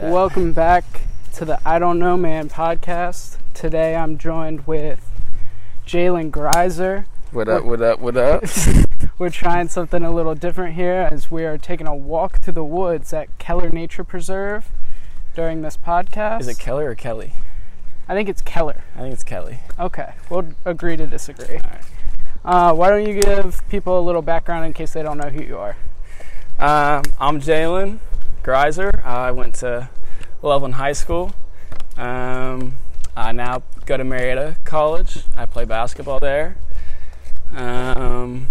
that. Welcome back to the I Don't Know Man podcast. Today I'm joined with Jalen Greiser. What up? What up? What up? We're trying something a little different here as we are taking a walk through the woods at Keller Nature Preserve during this podcast. Is it Keller or Kelly? I think it's Keller. I think it's Kelly. Okay, we'll agree to disagree. Right. Uh, why don't you give people a little background in case they don't know who you are? Um, I'm Jalen Greiser. I went to Loveland High School. Um, I now go to Marietta College. I play basketball there. Um,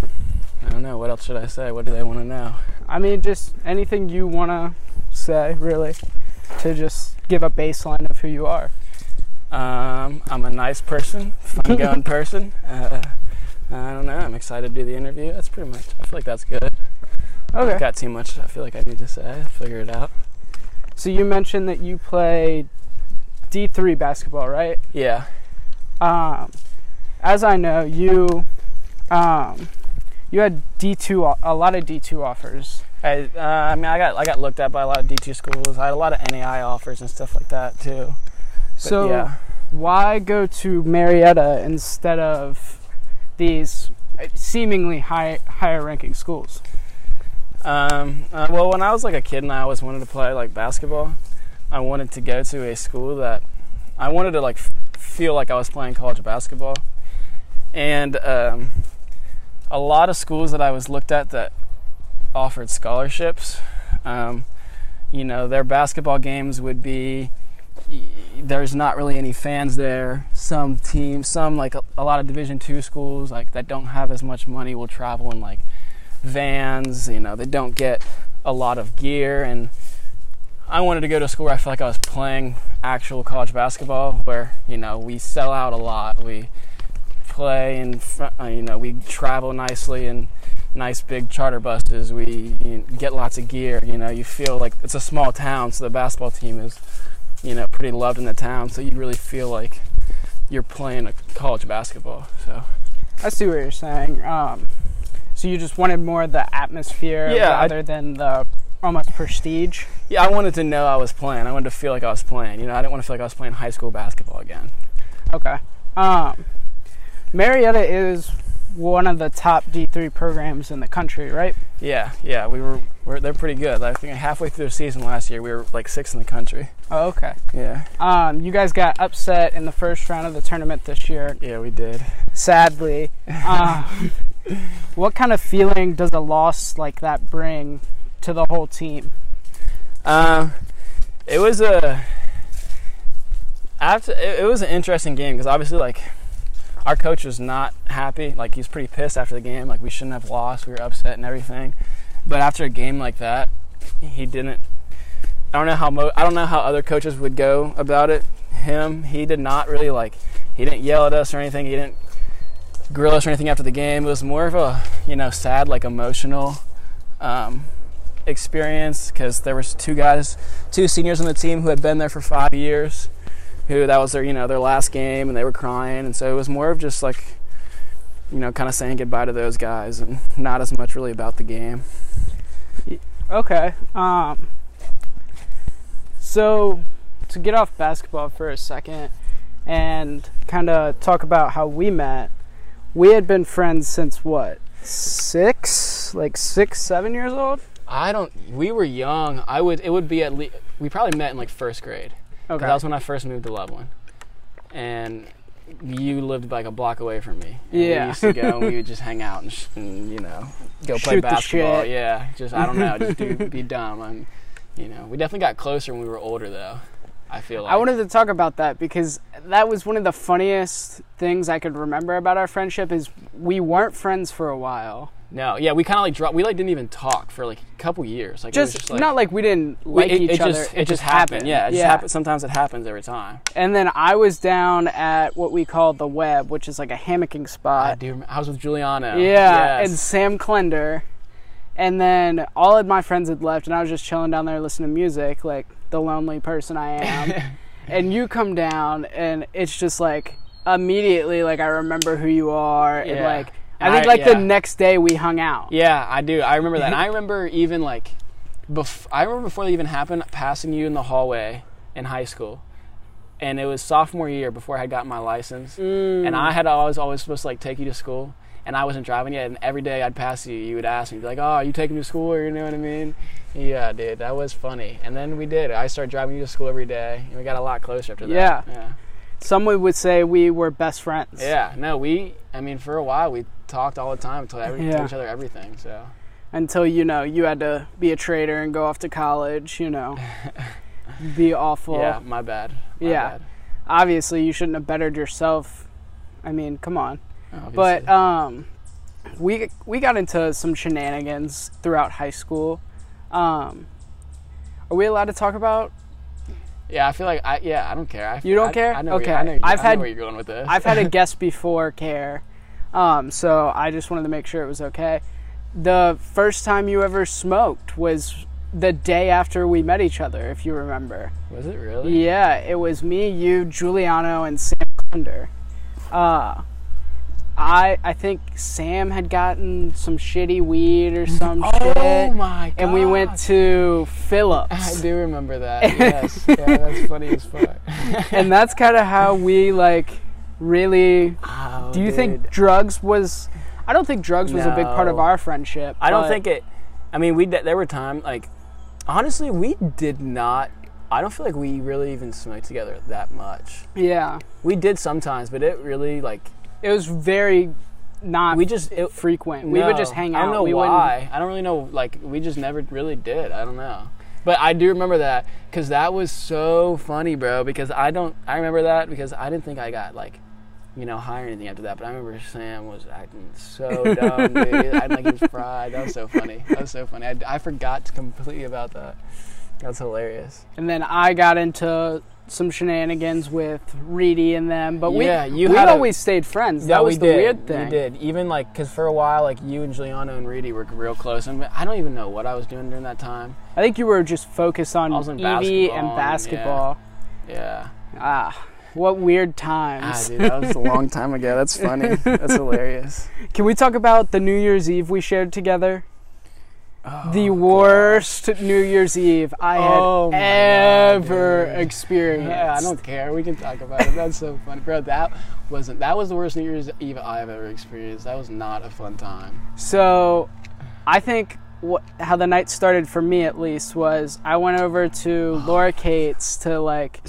I don't know. What else should I say? What do they want to know? I mean, just anything you want to say, really, to just give a baseline of who you are. Um, I'm a nice person, fun going person. Uh, I don't know. I'm excited to do the interview. That's pretty much. I feel like that's good. Okay. Got too much. I feel like I need to say. Figure it out. So you mentioned that you play D3 basketball, right? Yeah. Um, as I know, you um, you had D2 a lot of D2 offers. I, uh, I mean, I got I got looked at by a lot of D2 schools. I had a lot of NAIA offers and stuff like that too. But So yeah, why go to Marietta instead of these seemingly high higher ranking schools? Um, uh, well, when I was like a kid and I always wanted to play like basketball, I wanted to go to a school that I wanted to like f- feel like I was playing college basketball, and um, a lot of schools that I was looked at that offered scholarships. Um, you know, their basketball games would be there's not really any fans there. Some teams, some like a, a lot of Division two schools like that don't have as much money will travel and like vans. You know, they don't get a lot of gear and. I wanted to go to school where I felt like I was playing actual college basketball, where you know we sell out a lot, we play and uh, you know we travel nicely in nice big charter buses, we get lots of gear. You know, you feel like it's a small town, so the basketball team is you know pretty loved in the town, so you really feel like you're playing a college basketball. So I see what you're saying. Um, so you just wanted more of the atmosphere Yeah, I- rather than the almost prestige. yeah, I wanted to know I was playing. I wanted to feel like I was playing. You know, I didn't want to feel like I was playing high school basketball again. Okay. Um, Marietta is one of the top D3 programs in the country, right? Yeah, yeah, we were, we're, they're pretty good. I think halfway through the season last year, we were like sixth in the country. Oh, okay. Yeah, Um, you guys got upset in the first round of the tournament this year, yeah, we did. sadly. Um, what kind of feeling does a loss like that bring to the whole team? Um, it was a after it, was an interesting game because obviously like our coach was not happy. Like he was pretty pissed after the game. Like we shouldn't have lost. We were upset and everything. But after a game like that, he didn't. I don't know how mo- I don't know how other coaches would go about it. Him, he did not really like. He didn't yell at us or anything. He didn't grill us or anything after the game. It was more of a you know sad like emotional. Um, experience because there was two guys, two seniors on the team who had been there for five years, who that was their you know their last game and they were crying, and so it was more of just like, you know, kind of saying goodbye to those guys and not as much really about the game. Okay. Um, so, to get off basketball for a second and kind of talk about how we met, we had been friends since what? Six? Like six, seven years old? I don't. We were young. I would. It would be at least. We probably met in like first grade Okay. That was when I first moved to Loveland, and you lived like a block away from me. And Yeah. We used to go and we would just hang out and, sh- and you know go play Shoot basketball. Yeah. Just I don't know. Just do be dumb. And you know we definitely got closer when we were older though. I feel like. I wanted to talk about that because that was one of the funniest things I could remember about our friendship is we weren't friends for a while. No. Yeah. We kind of like dropped. We like didn't even talk for like a couple years. Like it was Just, just like, not like we didn't we- like it, each it other. Just, it, just happened. Yeah. It just yeah. happened. Sometimes it happens every time. And then I was down at what we call the Web, which is like a hammocking spot. I do. I was with Juliana. Yeah, Yes. and Sam Klender. And then all of my friends had left, and I was just chilling down there listening to music, like the lonely person I am. and you come down, and it's just like immediately, like I remember who you are, and like I think I- like the next day we hung out. Yeah, I do. I remember that. And I remember even like bef- I remember before they even happened, passing you in the hallway in high school, and it was sophomore year before I had gotten my license, Mm. and I had always always supposed to like take you to school, and I wasn't driving yet, and every day I'd pass you, you would ask me like, "Oh, are you taking me to school?" Or you know what I mean? Yeah, dude, that was funny. And then we did. I started driving you to school every day, and we got a lot closer after that. Yeah. Yeah. Someone would say we were best friends. Yeah. No, we. I mean, for a while we talked all the time, told, every, Yeah. told each other everything. So. Until you know you had to be a traitor and go off to college. You know, be awful. yeah, my bad. My Yeah. bad. Obviously, you shouldn't have bettered yourself. I mean, come on. Obviously. But um, we we got into some shenanigans throughout high school. Um, are we allowed to talk about? yeah, I feel like I. Yeah, I don't care. I, You don't I- care? I know Okay. I know, I've had- where you're going with this. I've had a guest before care, um, so I just wanted to make sure it was okay. The first time you ever smoked was the day after we met each other, if you remember. Was it really? Yeah, it was me, you, Juliana, and Sam Thunder. Uh, I I think Sam had gotten some shitty weed or some Oh shit, my god. and we went to Phillips. I do remember that. Yes. yeah, that's funny as fuck. and that's kind of how we like really Oh, do you dude. think drugs was i don't think drugs was a big part of our friendship I don't think it. I mean, we there were times like, honestly, we did not. I don't feel like we really even smoked together that much. yeah We did sometimes, but it really like it was very not we just it, frequent we would just hang out I don't know we wouldn't why. I don't really know. Like we just never really did. I don't know. But I do remember that because that was so funny, bro. Because I don't. I remember that because I didn't think I got like, you know, high or anything after that. But I remember Sam was acting so dumb, dude. I like he was fried. That was so funny. That was so funny. I, I forgot completely about that. That's hilarious. and then i got into some shenanigans with Reedy and them but we Yeah, you we had a- always stayed friends that Yeah, was we the did. weird thing We did. Even like, cause for a while, like you and Juliana and Reedy were real close, and I don't even know what I was doing during that time. i think you were just focused on I was in evie basketball and and- basketball Yeah. ah what weird times. Ah, times dude, that was a long time ago. That's funny. That's hilarious. can we talk about the new year's eve we shared together the worst New Year's Eve I had Oh God, ever dude. experienced. Yeah, I don't care. We can talk about it. That's so funny, bro. That wasn't. That was the worst New Year's Eve I've ever experienced. That was not a fun time. So, I think what, how the night started for me at least was I went over to Laura Kate's to like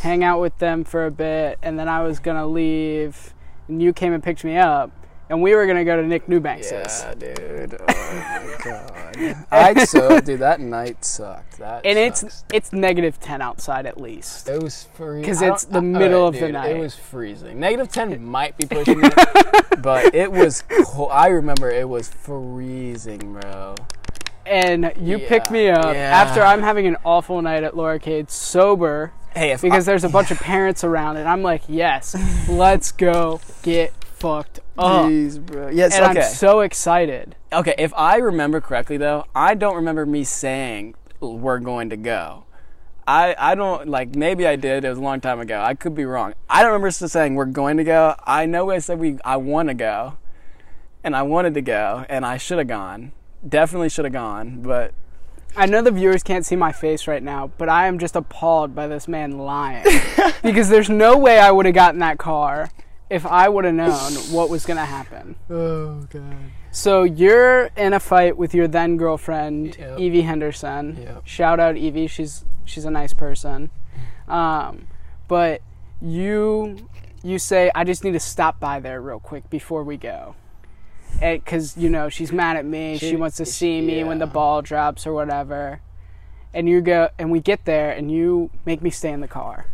hang out with them for a bit, and then I was gonna leave, and you came and picked me up, and we were gonna go to Nick Newbanks's. Yeah, dude. Oh my god. I so dude. That night sucked. That And it's sucks. it's negative ten outside at least. It was freezing because it's the middle of the night. It was freezing. Negative 10 might be pushing it, but it was cold. I remember it was freezing, bro. And you Yeah, pick me up yeah. after I'm having an awful night at Laura Kate's sober Hey, because I, there's a bunch of parents around, and I'm like, yes, let's go get fucked up. Jeez, bro. Yes, and okay. I'm so excited. okay, if I remember correctly, though, I don't remember me saying we're going to go. I, I don't like maybe I did. It was a long time ago. I could be wrong. I don't remember still saying we're going to go. I know I said we I want to go, and I wanted to go, and I should have gone. Definitely should have gone, but I know the viewers can't see my face right now, but I am just appalled by this man lying. because there's no way I would have gotten that car if I would have known what was going to happen. oh god. So you're in a fight with your then girlfriend, Yep. Evie Henderson. Yep. Shout out Evie, she's she's a nice person. Um, but you you say I just need to stop by there real quick before we go. Because you know she's mad at me. She, She- wants to see me when the ball drops or whatever. And you go and we get there and you make me stay in the car.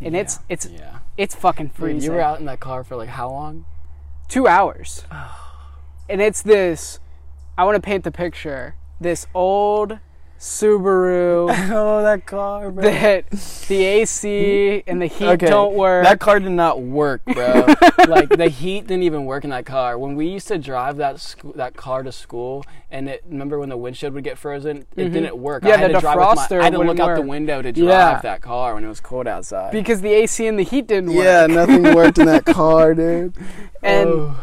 And it's it's yeah. It's fucking Dude, freezing you were out in that car for like how long? two hours. and it's this I want to paint the picture. This old Subaru oh, that car, bro. that the AC and the heat Okay, don't work. That car did not work, bro. like the heat didn't even work in that car. When we used to drive that sco- that car to school, and it remember when the windshield would get frozen, it didn't work. Mm-hmm. Yeah, I had the to drive defroster my, I had to look out the window to drive Yeah. that car when it was cold outside. because the AC and the heat didn't work. yeah, nothing worked in that car, dude. And Oh.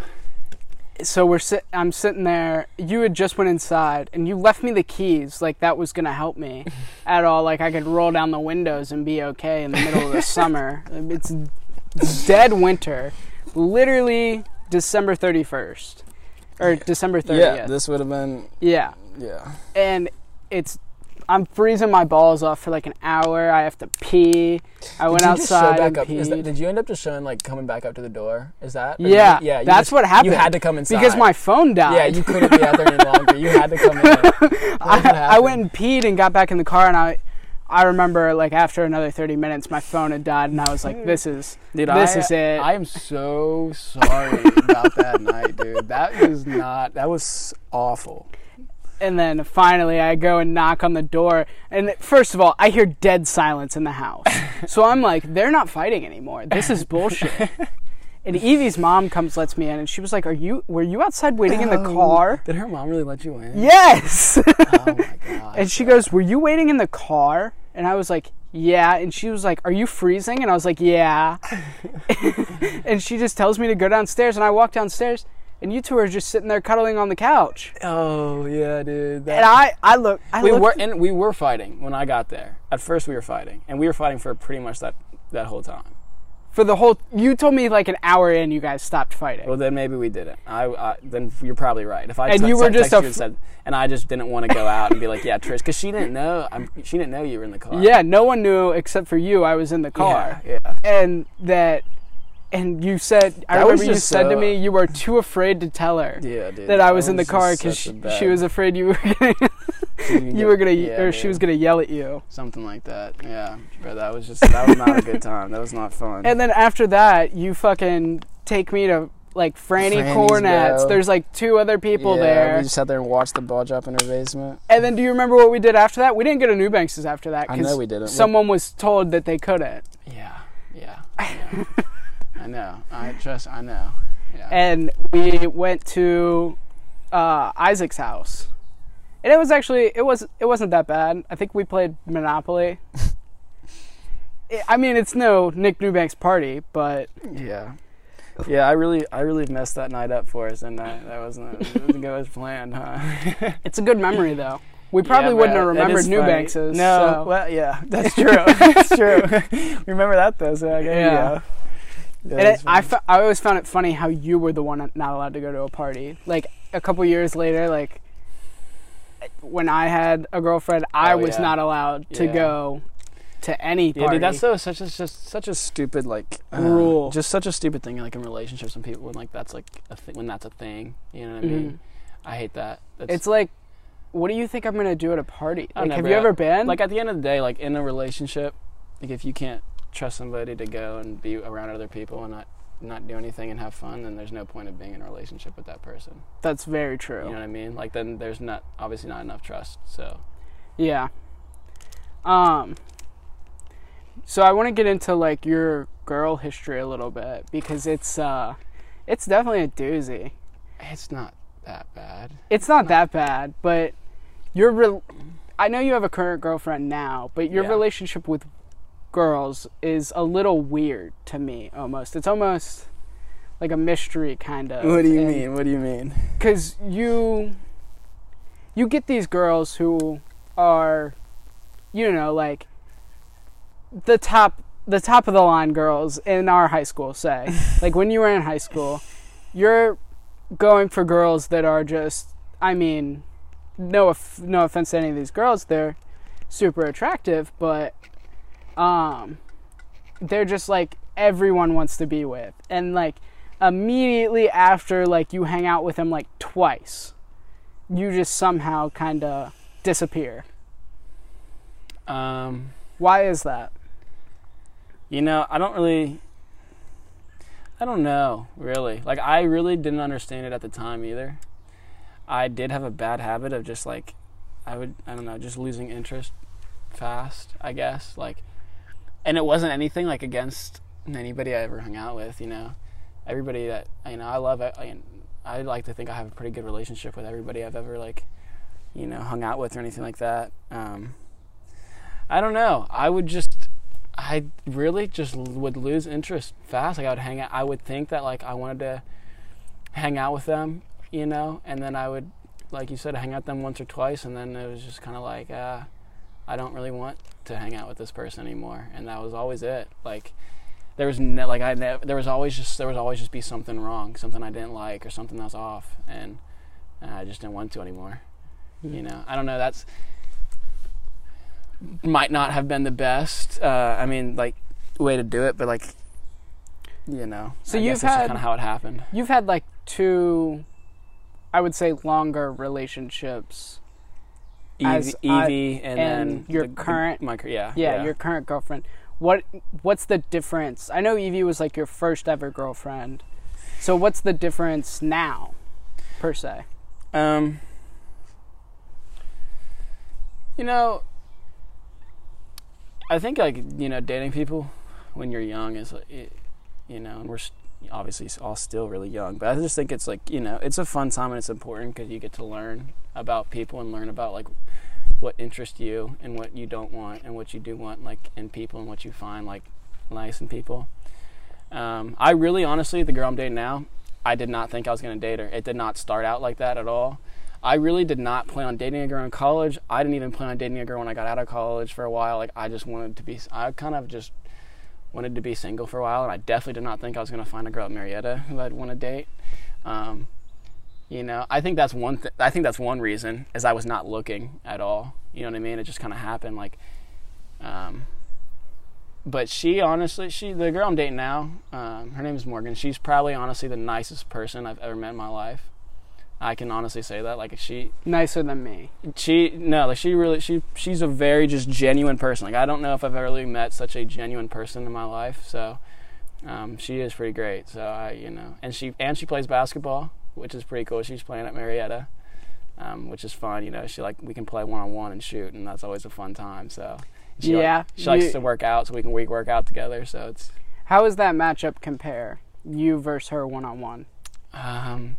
So we're sit. I'm sitting there. You had just went inside, and you left me the keys. Like that was gonna help me at all. Like I could roll down the windows and be okay in the middle of the summer. It's dead winter. Literally December 31st or December 30th. Yeah, this would have been. yeah, Yeah. and it's. I'm freezing my balls off for like an hour. I have to pee. I went Did you just show outside back and up? Is that, did you end up just showing like coming back up to the door? Is that? Yeah, you- yeah. that's just- what happened. You had to come inside because my phone died. Yeah, you couldn't be out there any longer. You had to come in. I, I went and peed and got back in the car, and I, I remember like after another thirty minutes, my phone had died, and I was like, "This is Dude, this I, is it." I am so sorry about that night, dude. That was not. That was awful. And then finally, I go and knock on the door, and first of all, I hear dead silence in the house. so I'm like, "They're not fighting anymore. This is bullshit." and Evie's mom comes, lets me in, and she was like, "Are you? Were you outside waiting in the Oh, car?" Did her mom really let you in? Yes. Oh my god. And she goes, Were you waiting in the car? And I was like, Yeah. And she was like, Are you freezing? And I was like, Yeah. and she just tells me to go downstairs. And I walk downstairs, and you two are just sitting there cuddling on the couch. oh yeah, dude. That- And I, I look, I we looked- were and we were fighting when I got there. At first, we were fighting, and we were fighting for pretty much that that whole time. for the whole. You told me like an hour in, you guys stopped fighting. Well, then maybe we didn't. I, I then you're probably right. If I And te- you were te- just a you and said, and I just didn't want to go out and be like, yeah, Trish, because she didn't know. I'm, she didn't know you were in the car. yeah, no one knew except for you. I was in the car, Yeah. yeah. and that. And you said, I That was remember you said to uh, me, you were too afraid to tell her Yeah, dude. that I was in the car because she, she was afraid you were gonna, you were gonna, yeah, or she was gonna yell at you. something like that. Yeah, but that was just that was not a good time. That was not fun. And then after that, you fucking take me to like Franny Franny's Cornets. There's like two other people yeah, there. We just sat there and watched the ball drop in her basement. and then do you remember what we did after that? We didn't go to Newbanks after that I because know we didn't. someone was told that they couldn't. Yeah, yeah. yeah. I know. I just. I know. Yeah. And we went to uh, Isaac's house. And it was actually it was it wasn't that bad. I think we played Monopoly. I- I mean, it's no Nick Newbank's party, but Yeah. Yeah, I really, I really messed that night up for us, and that, that wasn't, it didn't go as planned, huh? it's a good memory though. We probably Yeah, wouldn't have remembered. Newbanks's. No, so- well, yeah, that's true. that's true. Remember that though? So I guess, Yeah. Yeah. Yeah, And it, I, I always found it funny how you were the one not allowed to go to a party. Like a couple years later, like when I had a girlfriend, I Oh, was yeah. not allowed to Yeah. go to any Yeah, party. dude, that's so such a just such a stupid like uh, Rule. Just such a stupid thing like in relationships when people when like that's like a thing when that's a thing. You know what I mean? Mhm. I hate that. That's, It's like, what do you think I'm gonna do at a party? Like, have you ever been? like at the end of the day, like in a relationship, like if you can't trust somebody to go and be around other people and not not do anything and have fun, then there's no point of being in a relationship with that person. that's very true. You know what I mean? Like then there's not obviously not enough trust. So Yeah. Um. So I want to get into like your girl history a little bit because it's uh, it's definitely a doozy. it's not that bad. It's not that bad, but your re- I know you have a current girlfriend now, but your Yeah. relationship with girls is a little weird to me almost. It's almost like a mystery kind of. What do you mean? What do you mean? Cuz you you get these girls who are you know like the top the top of the line girls in our high school say. like when you were in high school, you're going for girls that are just I mean no no offense to any of these girls, they're super attractive, but um they're just like everyone wants to be with. And like immediately after like you hang out with them like twice, you just somehow kind of disappear. Um, Why is that? you know, I don't really. I don't know, really. Like, I really didn't understand it at the time either. I did have a bad habit of just like, I would, I don't know, just losing interest fast, I guess. Like, and it wasn't anything like against anybody I ever hung out with, you know. Everybody that, you know, I love. I, I like to think I have a pretty good relationship with everybody I've ever, like, you know, hung out with or anything like that. Um, I don't know. I would just, I really just would lose interest fast. Like I would hang out. I would think that like I wanted to, hang out with them, you know, and then I would, like you said, hang out with them once or twice, and then it was just kind of like, uh, I don't really want to hang out with this person anymore, and that was always it. Like there was ne- like I never there was always just there was always just be something wrong, something I didn't like, or something that was off, and uh, I just didn't want to anymore. You know, I don't know. That's might not have been the best. Uh, I mean, like way to do it, but like you know, So I you've guess had- kind of how it happened. You've had like two, I would say, longer relationships. As Evie, I- and, and then your the- the- current- my cur- yeah, Yeah, your current girlfriend. What What's the difference? I know Evie was like your first ever girlfriend. So what's the difference now, per se? Um, you know, I think like you know, dating people when you're young is, you know, and we're obviously all still really young, but I just think it's like you know, it's a fun time and it's important because you get to learn about people and learn about like what interests you and what you don't want and what you do want like in people and what you find like nice in people. Um, I really honestly, the girl I'm dating now, I did not think I was going to date her. It did not start out like that at all. I really did not plan on dating a girl in college. I didn't even plan on dating a girl when I got out of college for a while. Like I just wanted to be. I kind of just wanted to be single for a while, and I definitely did not think I was going to find a girl at Marietta who I'd want to date. Um, you know, I think that's one. Th- I think that's one reason is I was not looking at all. You know what I mean? It just kind of happened. Like, um, but she honestly, she the girl I'm dating now, um, her name is Morgan. She's probably honestly the nicest person I've ever met in my life. I can honestly say that. Like she, Nicer than me. she no, like she really she she's a very just genuine person. Like I don't know if I've ever really met such a genuine person in my life. So um, she is pretty great. So I you know, and she and she plays basketball, which is pretty cool. She's playing at Marietta. Um, which is fun, you know. She like we can play one on one and shoot, and that's always a fun time. So, she like- Yeah, she likes you- to work out, so we can we work out together. So it's How does that matchup compare? You versus her one on one. Um,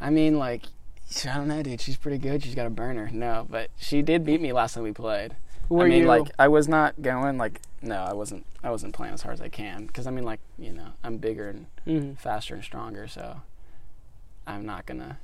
I mean, like, I don't know, dude. She's pretty good. She's got a burner. No, but she did beat me last time we played. Were I mean, you like, I was not going like, no, I wasn't. I wasn't playing as hard as I can because I mean, like, you know, I'm bigger and Mhm. faster and stronger, so I'm not gonna.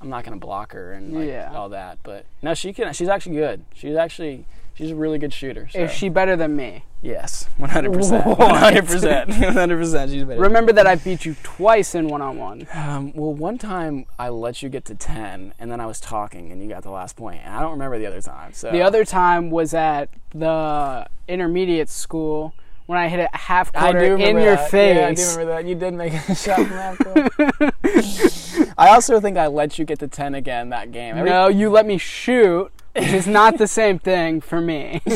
I'm not gonna block her and like Yeah. all that, but no, she can. She's actually good. She's actually she's a really good shooter. So. Is she better than me? Yes, one hundred percent, one hundred percent, one hundred percent. She's better. Remember that I beat you twice in one on one. Um, well, one time I let you get to 10, and then I was talking, and you got the last point, and I don't remember the other time. So The other time was at the intermediate school when I hit a half quarter in your that. face. Yeah, I do remember that. You did make a shot from half court. I also think I let you get to 10 again that game. Every- No, you let me shoot, which is not the same thing for me.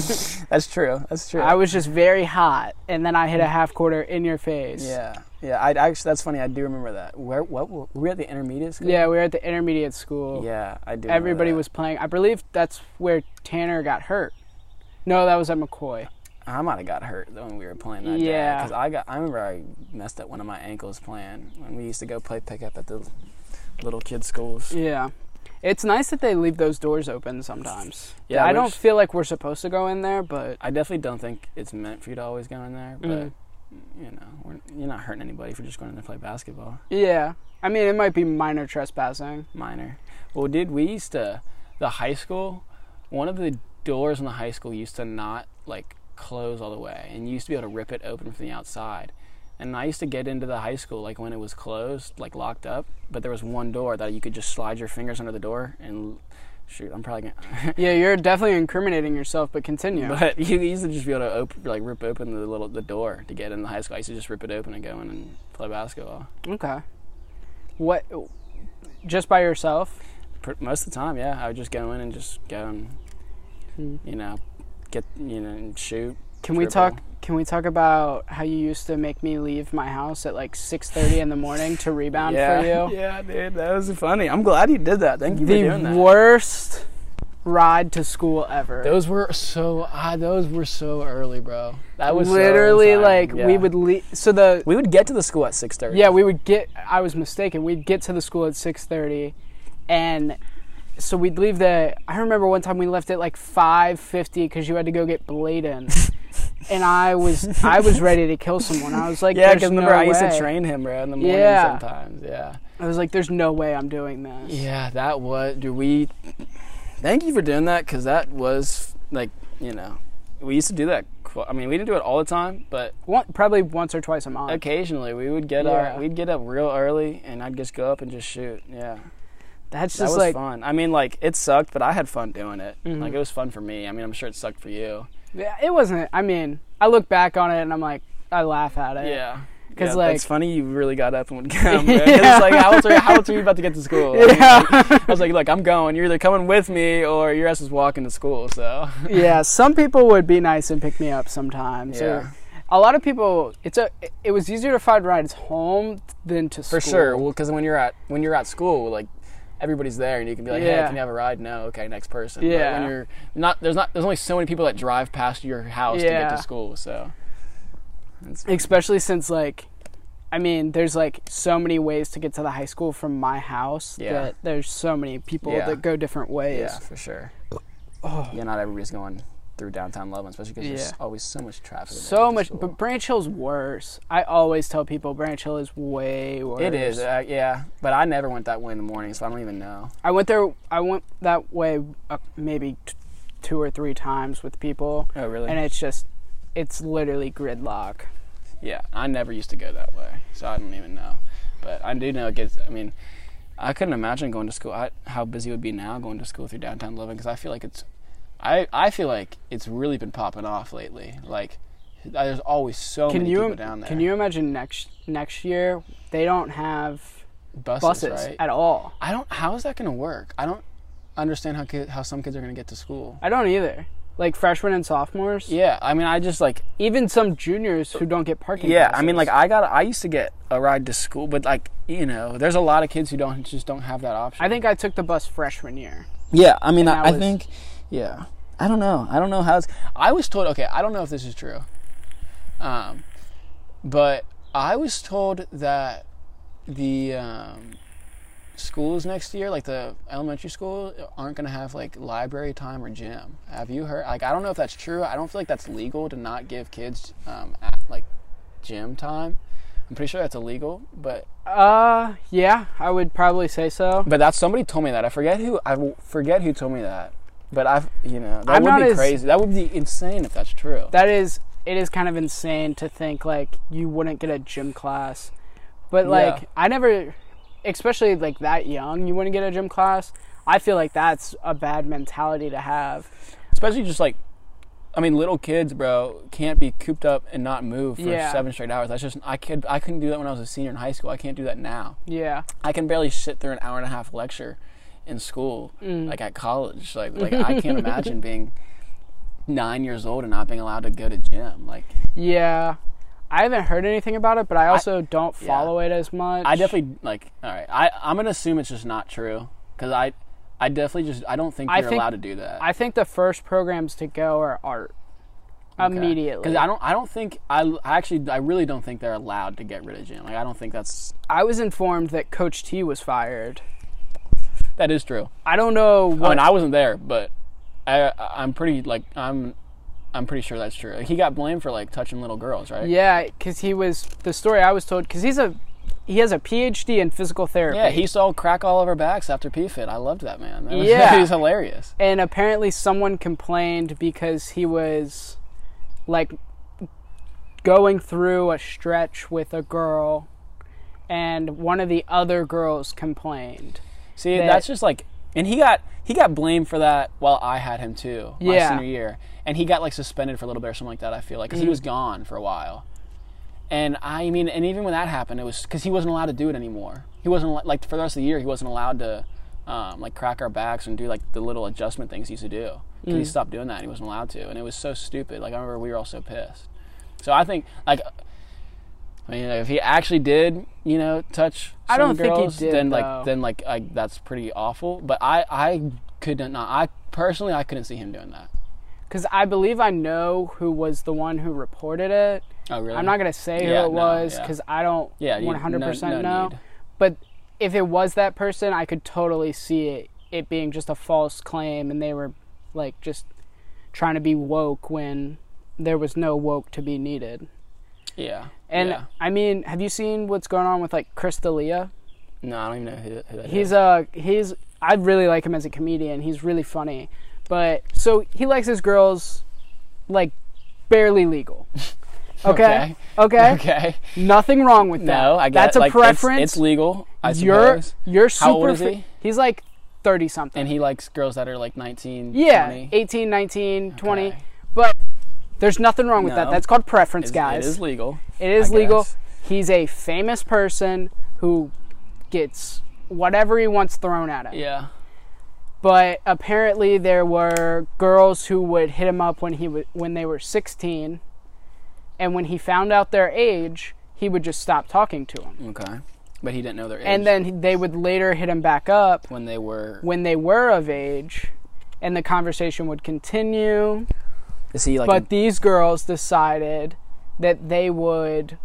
That's true. That's true. I was just very hot, and then I hit a half quarter in your face. yeah, yeah. I actually that's funny. I do remember that. Where what were we at the intermediate school? Yeah, we were at the intermediate school. Yeah, I do. remember Everybody was playing. I believe that's where Tanner got hurt. No, that was at McCoy. I might have got hurt when we were playing that Yeah. Because I got. I remember I messed up one of my ankles playing when we used to go play pickup at the little kids' schools. Yeah. It's nice that they leave those doors open sometimes. Yeah, I don't feel like we're supposed to go in there, but I definitely don't think it's meant for you to always go in there, but Mhm. you know, we're, you're not hurting anybody if you're just going in there to play basketball. yeah. I mean, it might be minor trespassing. Minor. Well, did we used to the high school. One of the doors in the high school used to not like close all the way, and you used to be able to rip it open from the outside. And I used to get into the high school like when it was closed, like locked up, but there was one door that you could just slide your fingers under the door and shoot. I'm probably gonna. Yeah, you're definitely incriminating yourself, but continue. But you used to just be able to open, like rip open the little the door to get in the high school. I used to just rip it open and go in and play basketball. okay. What? Just by yourself? Most of the time, yeah, I would just go in and just go and Hmm. you know get you know and shoot. Can we talk? Can we talk about how you used to make me leave my house at like 6:30 in the morning to rebound yeah, for you? Yeah, dude, that was funny. I'm glad you did that. Thank you for doing The worst ride to school ever. Those were so ah, those were so early, bro. That was literally insane. like Yeah. we would leave. So the we would get to the school at six thirty. yeah we would get. I was mistaken. We'd get to the school at 6:30, and so we'd leave the. I remember one time we left at like 5:50 because you had to go get Bladen. And I was I was ready to kill someone. I was like, yeah, because remember no I used way." to train him, bro, in the morning Yeah. sometimes. Yeah, I was like, "There's no way I'm doing this." Yeah, that was. Do we? Thank you for doing that because that was like you know, we used to do that. I mean, we didn't do it all the time, but One, probably once or twice a month. occasionally we would get Yeah. our we'd get up real early and I'd just go up and just shoot. Yeah, That's that just was like fun. I mean, like it sucked, but I had fun doing it. Mhm. Like it was fun for me. I mean, I'm sure it sucked for you. Yeah, it wasn't. I mean, I look back on it and I'm like, I laugh at it. Yeah. 'Cause, yeah, like- it's funny you really got up and would come. yeah. Yeah. It's like how old, are, how else are you about to get to school? I, mean, Yeah. like, I was like, look, I'm going. You're either coming with me or your ass is walking to school. So yeah, some people would be nice and pick me up sometimes. Yeah. Or a lot of people, it's a. It was easier to find rides home than to school. for sure. Well, because when you're at when you're at school, like everybody's there and you can be like, hey, Yeah. can you have a ride? No, okay, next person. But Yeah. when you're not, there's not, there's only so many people that drive past your house to get to school. So. Especially since like, I mean, there's like so many ways to get to the high school from my house Yeah. that there's so many people Yeah. that go different ways. yeah, for sure. Oh. Yeah, not everybody's going through downtown Loveland, especially because there's always so much traffic. So much, but Branch Hill's worse. I always tell people Branch Hill is way worse. It is, uh, yeah. But I never went that way in the morning, so I don't even know. I went there. I went that way uh, maybe t- two or three times with people, Oh, really? and it's just, it's literally gridlock. yeah, I never used to go that way, so I don't even know. But I do know it gets. I mean, I couldn't imagine going to school. I, how busy it would be now going to school through downtown Loveland because I feel like it's. I I feel like it's really been popping off lately. Like, there's always so Can many you people down there. can you imagine next next year they don't have buses, buses right? at all? I don't. How is that going to work? I don't understand how kid, how some kids are going to get to school. I don't either. Like freshmen and sophomores, Yeah, I mean, I just like even some juniors who don't get parking. Yeah, I mean, like I got, I used to get a ride to school, but like you know, there's a lot of kids who don't just don't have that option. I think I took the bus freshman year. Yeah, I mean, I, I think, yeah, I don't know, I don't know how. It's, I was told, okay, I don't know if this is true, um, but I was told that the um, schools next year, like the elementary school, aren't going to have like library time or gym. Have you heard? Like, I don't know if that's true. I don't feel like that's legal to not give kids um, at, like gym time. I'm pretty sure that's illegal, but Uh, yeah, I would probably say so. but that's somebody told me that. I forget who. I forget who told me that. But I've you know that I'm would be as- crazy. That would be insane if that's true. That is, it is kind of insane to think like you wouldn't get a gym class, but like Yeah. I never, especially like that young, you wouldn't get a gym class. I feel like that's a bad mentality to have. Especially just like, I mean, little kids, bro, can't be cooped up and not move for Yeah. seven straight hours. That's just I could I couldn't do that when I was a senior in high school. I can't do that now. Yeah, I can barely sit through an hour and a half lecture in school, Mm. like at college. Like like I can't imagine being nine years old and not being allowed to go to gym. Like yeah. I haven't heard anything about it, but I also don't yeah. follow it as much. I definitely like. All right, I I'm gonna assume it's just not true because I I definitely just I don't think I you're think- allowed to do that. I think the first programs to go are art. Immediately, because I don't I don't think I, I actually I really don't think they're allowed to get rid of gym. Like I don't think that's I was informed that Coach T was fired. That is true. I don't know I mean I wasn't there, but I I'm pretty like I'm I'm pretty sure that's true. He got blamed for like touching little girls, right? Yeah, because he was the story I was told. Because he's a he has a PhD in physical therapy. Yeah, he saw crack all over backs after PFIT. I loved that man. That was, Yeah. he was hilarious. and apparently someone complained because he was like going through a stretch with a girl, and one of the other girls complained. See, that- that's just like, and he got he got blamed for that while I had him too, my Yeah. senior year, and he got like suspended for a little bit or something like that. I feel like because he Mm. was gone for a while, and I mean, and even when that happened, it was because he wasn't allowed to do it anymore. He wasn't like for the rest of the year, he wasn't allowed to um, like crack our backs and do like the little adjustment things he used to do. 'Cause Mm. He stopped doing that. and He wasn't allowed to, and it was so stupid. Like I remember we were all so pissed. So I think like. I mean, if he actually did, you know, touch I don't think he girls, did, then though. like then like I, that's pretty awful. But I I could not. I personally I couldn't see him doing that. Because I believe I know who was the one who reported it. Oh really? I'm not gonna say Yeah, who it no, was yeah. because I don't Yeah, you- 100% no- no know. need. But if it was that person, I could totally see it it being just a false claim, and they were like just trying to be woke when there was no woke to be needed. Yeah. And yeah. I mean, have you seen what's going on with like Chris D'Elia? No, I don't even know who, who that He's is. a he's I really like him as a comedian. He's really funny. But so he likes his girls like barely legal. Okay? Okay? Okay. Nothing wrong with that. No, I get That's a like, preference. It's, legal. I you're suppose. you're super How old is he? He's like 30 something. And he likes girls that are like 19, yeah, 20. 18, 19, 20. But there's nothing wrong with that. That's called preference, It's- guys. It is legal. It is I legal. guess. He's a famous person who gets whatever he wants thrown at him. Yeah. But apparently there were girls who would hit him up when he was when they were 16 and when he found out their age, he would just stop talking to them. Okay. But he didn't know their age. And then they would later hit him back up when they were, when they were of age and the conversation would continue. Is he like? But these girls decided that they would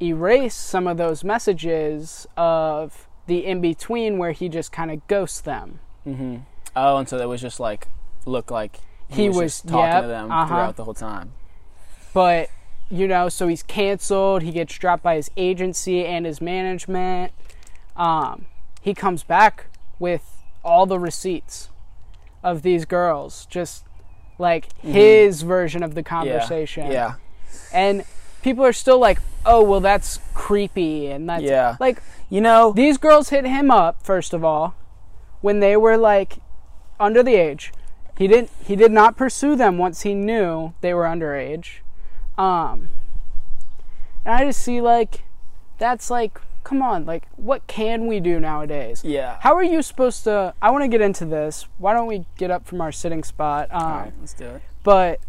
erase some of those messages of the in between where he just kind of ghosts them. hmm Oh, and so that was just like look like he, He was, was- talking yep, to them uh-huh. throughout the whole time. But, you know, so he's canceled. He gets dropped by his agency and his management. Um, he comes back with all the receipts of these girls, just like his version of the conversation. Mm-hmm. Yeah. And people are still like, oh, well, that's creepy. And that's Yeah. like, You know. these girls hit him up, first of all, when they were like under the age. He didn't he did not pursue them once he knew they were underage. Um and I just see like that's like come on, like what can we do nowadays? yeah. How are you supposed to I want to get into this. Why don't we get up from our sitting spot? Um All right, let's do it. but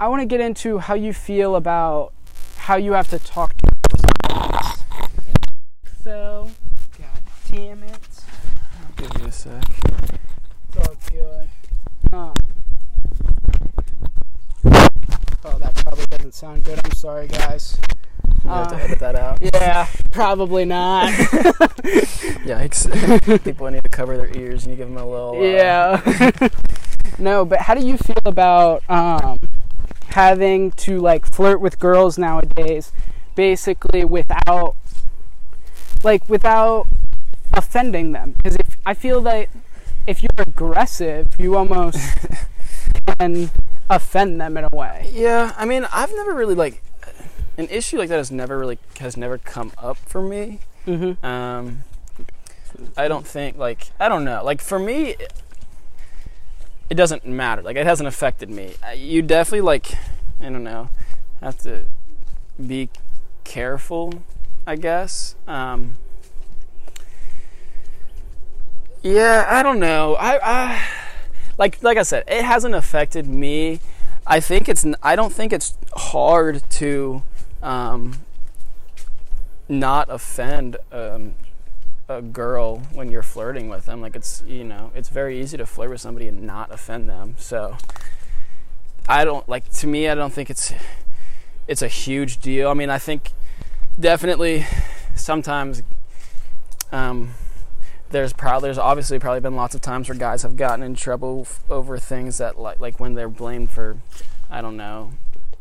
I want to get into how you feel about how you have to talk to So, god damn it. I'll Give you a sec. It's all good. Um, oh, that probably doesn't sound good. I'm sorry, guys. You have to edit that out. Yeah, probably not. Yikes! People need to cover their ears, and you give them a little. Uh, yeah. no, but how do you feel about um, having to like flirt with girls nowadays, basically without, like, without offending them? Because if I feel that if you're aggressive, you almost can offend them in a way. Yeah, I mean, I've never really like an issue like that has never really has never come up for me. Mm-hmm. Um, I don't think like I don't know. Like for me, it, it doesn't matter. Like it hasn't affected me. You definitely like I don't know have to be careful. I guess. Um, yeah, I don't know. I, I like like I said, it hasn't affected me. I think it's. I don't think it's hard to um, not offend um, a girl when you're flirting with them. Like it's you know it's very easy to flirt with somebody and not offend them. So I don't like to me. I don't think it's it's a huge deal. I mean, I think definitely sometimes um, there's probably there's obviously probably been lots of times where guys have gotten in trouble f- over things that like like when they're blamed for I don't know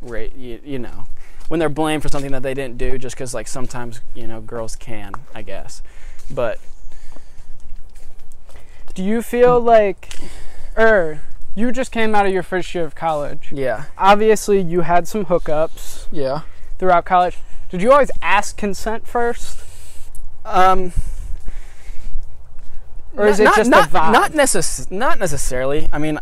ra- you, you know when they're blamed for something that they didn't do just because like sometimes you know girls can I guess but Do you feel like, er, you just came out of your first year of college? yeah Obviously, you had some hookups yeah throughout college. Did you always ask consent first? um Or is it not, just a not, vibe? Not necess- Not necessarily. I mean,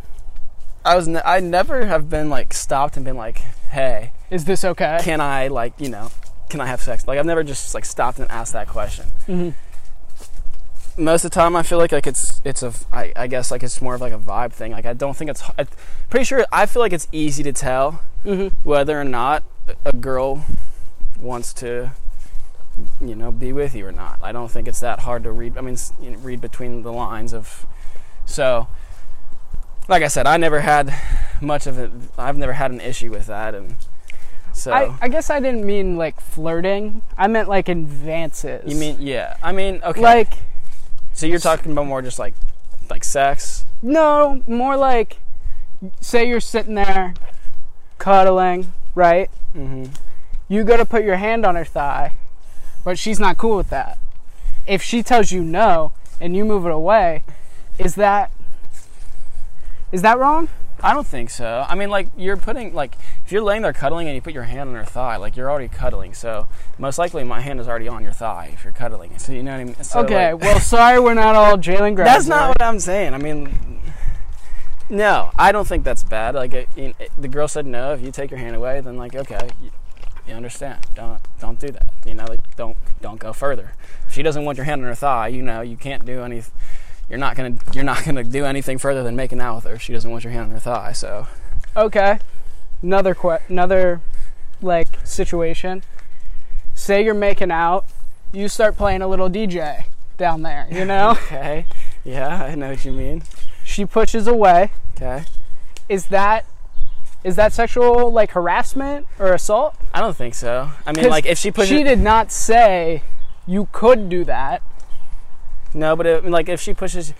I was. Ne- I never have been like stopped and been like, "Hey, Is this okay? can I like you know, can I have sex?" Like I've never just like stopped and asked that question. Mhm. Most of the time, I feel like like it's it's a. I, I guess like it's more of like a vibe thing. Like I don't think it's. I'm pretty sure. I feel like it's easy to tell hmm whether or not a girl wants to you know be with you or not i don't think it's that hard to read i mean you know, read between the lines of so like i said i never had much of it i've never had an issue with that and so I, I guess I didn't mean like flirting. I meant like advances. you mean yeah i mean okay like so you're talking about more just like like sex no, more like say you're sitting there cuddling, right? mm-hmm You go to put your hand on her thigh, but she's not cool with that. if she tells you no and you move it away, is that is that wrong? I don't think so. I mean, like you're putting like if you're laying there cuddling and you put your hand on her thigh, like you're already cuddling. So most likely my hand is already on your thigh if you're cuddling. So you know what I mean. So, okay, like- well, sorry, we're not all Jalen Grass. that's not what I'm saying. I mean, no, I don't think that's bad. Like it, you it- the girl said no. If you take your hand away, then like okay, you, you understand. Don't don't do that. You know, like don't don't go further. If she doesn't want your hand on her thigh, you know, you can't do any. You're not gonna you're not gonna do anything further than making out with her. She doesn't want your hand on her thigh. So Okay, another que- another like situation. Say you're making out, you start playing a little DJ down there. You know, okay, yeah, I know what you mean. she pushes away. Okay. Is that is that sexual like harassment or assault? I don't think so. I mean, like if she pushes, she did not say you could do that. No, but it, like if she pushes,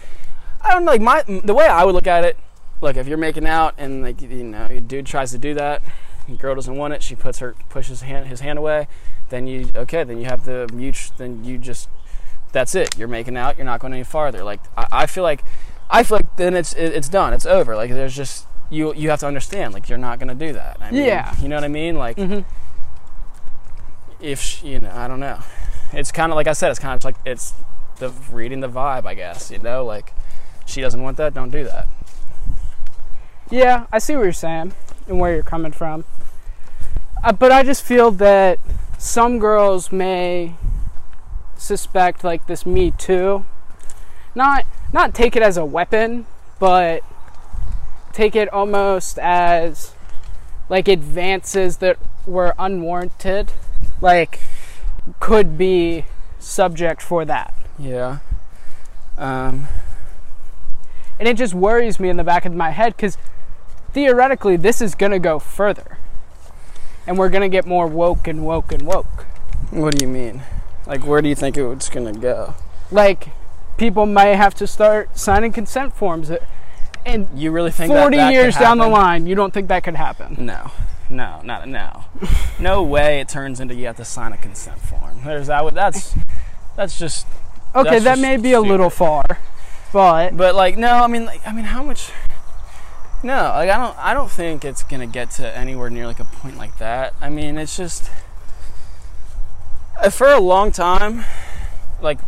I don't know. Like my the way I would look at it, look if you're making out and like you know your dude tries to do that, the girl doesn't want it, she puts her pushes hand, his hand away, then you okay, then you have the mute, then you just that's it. You're making out. You're not going any farther. Like I, I feel like I feel like then it's it, it's done. It's over. Like there's just you you have to understand like you're not going to do that. I mean, Yeah. You know what I mean? Like Mhm. if she, you know, I don't know. It's kind of like I said. It's kind of like it's the reading the vibe, I guess. You know, like she doesn't want that. Don't do that. Yeah, I see what you're saying and where you're coming from. Uh, but I just feel that some girls may suspect like this Me Too, not not take it as a weapon, but take it almost as like advances that were unwarranted, like could be subject for that. Yeah. Um. And it just worries me in the back of my head because theoretically, this is going to go further. And we're going to get more woke and woke and woke. What do you mean? Like, where do you think it's gonna go? Like, people may have to start signing consent forms. And You really think 40 that could years down the line, you don't think that could happen? No, no, not no. no way. It turns into you have to sign a consent form. There's that. That's that's just. Okay, that may be a little far. But, But like, no. I mean, like, I mean, how much? No, like I don't. I don't think it's gonna get to anywhere near like a point like that. I mean, it's just uh, for a long time, like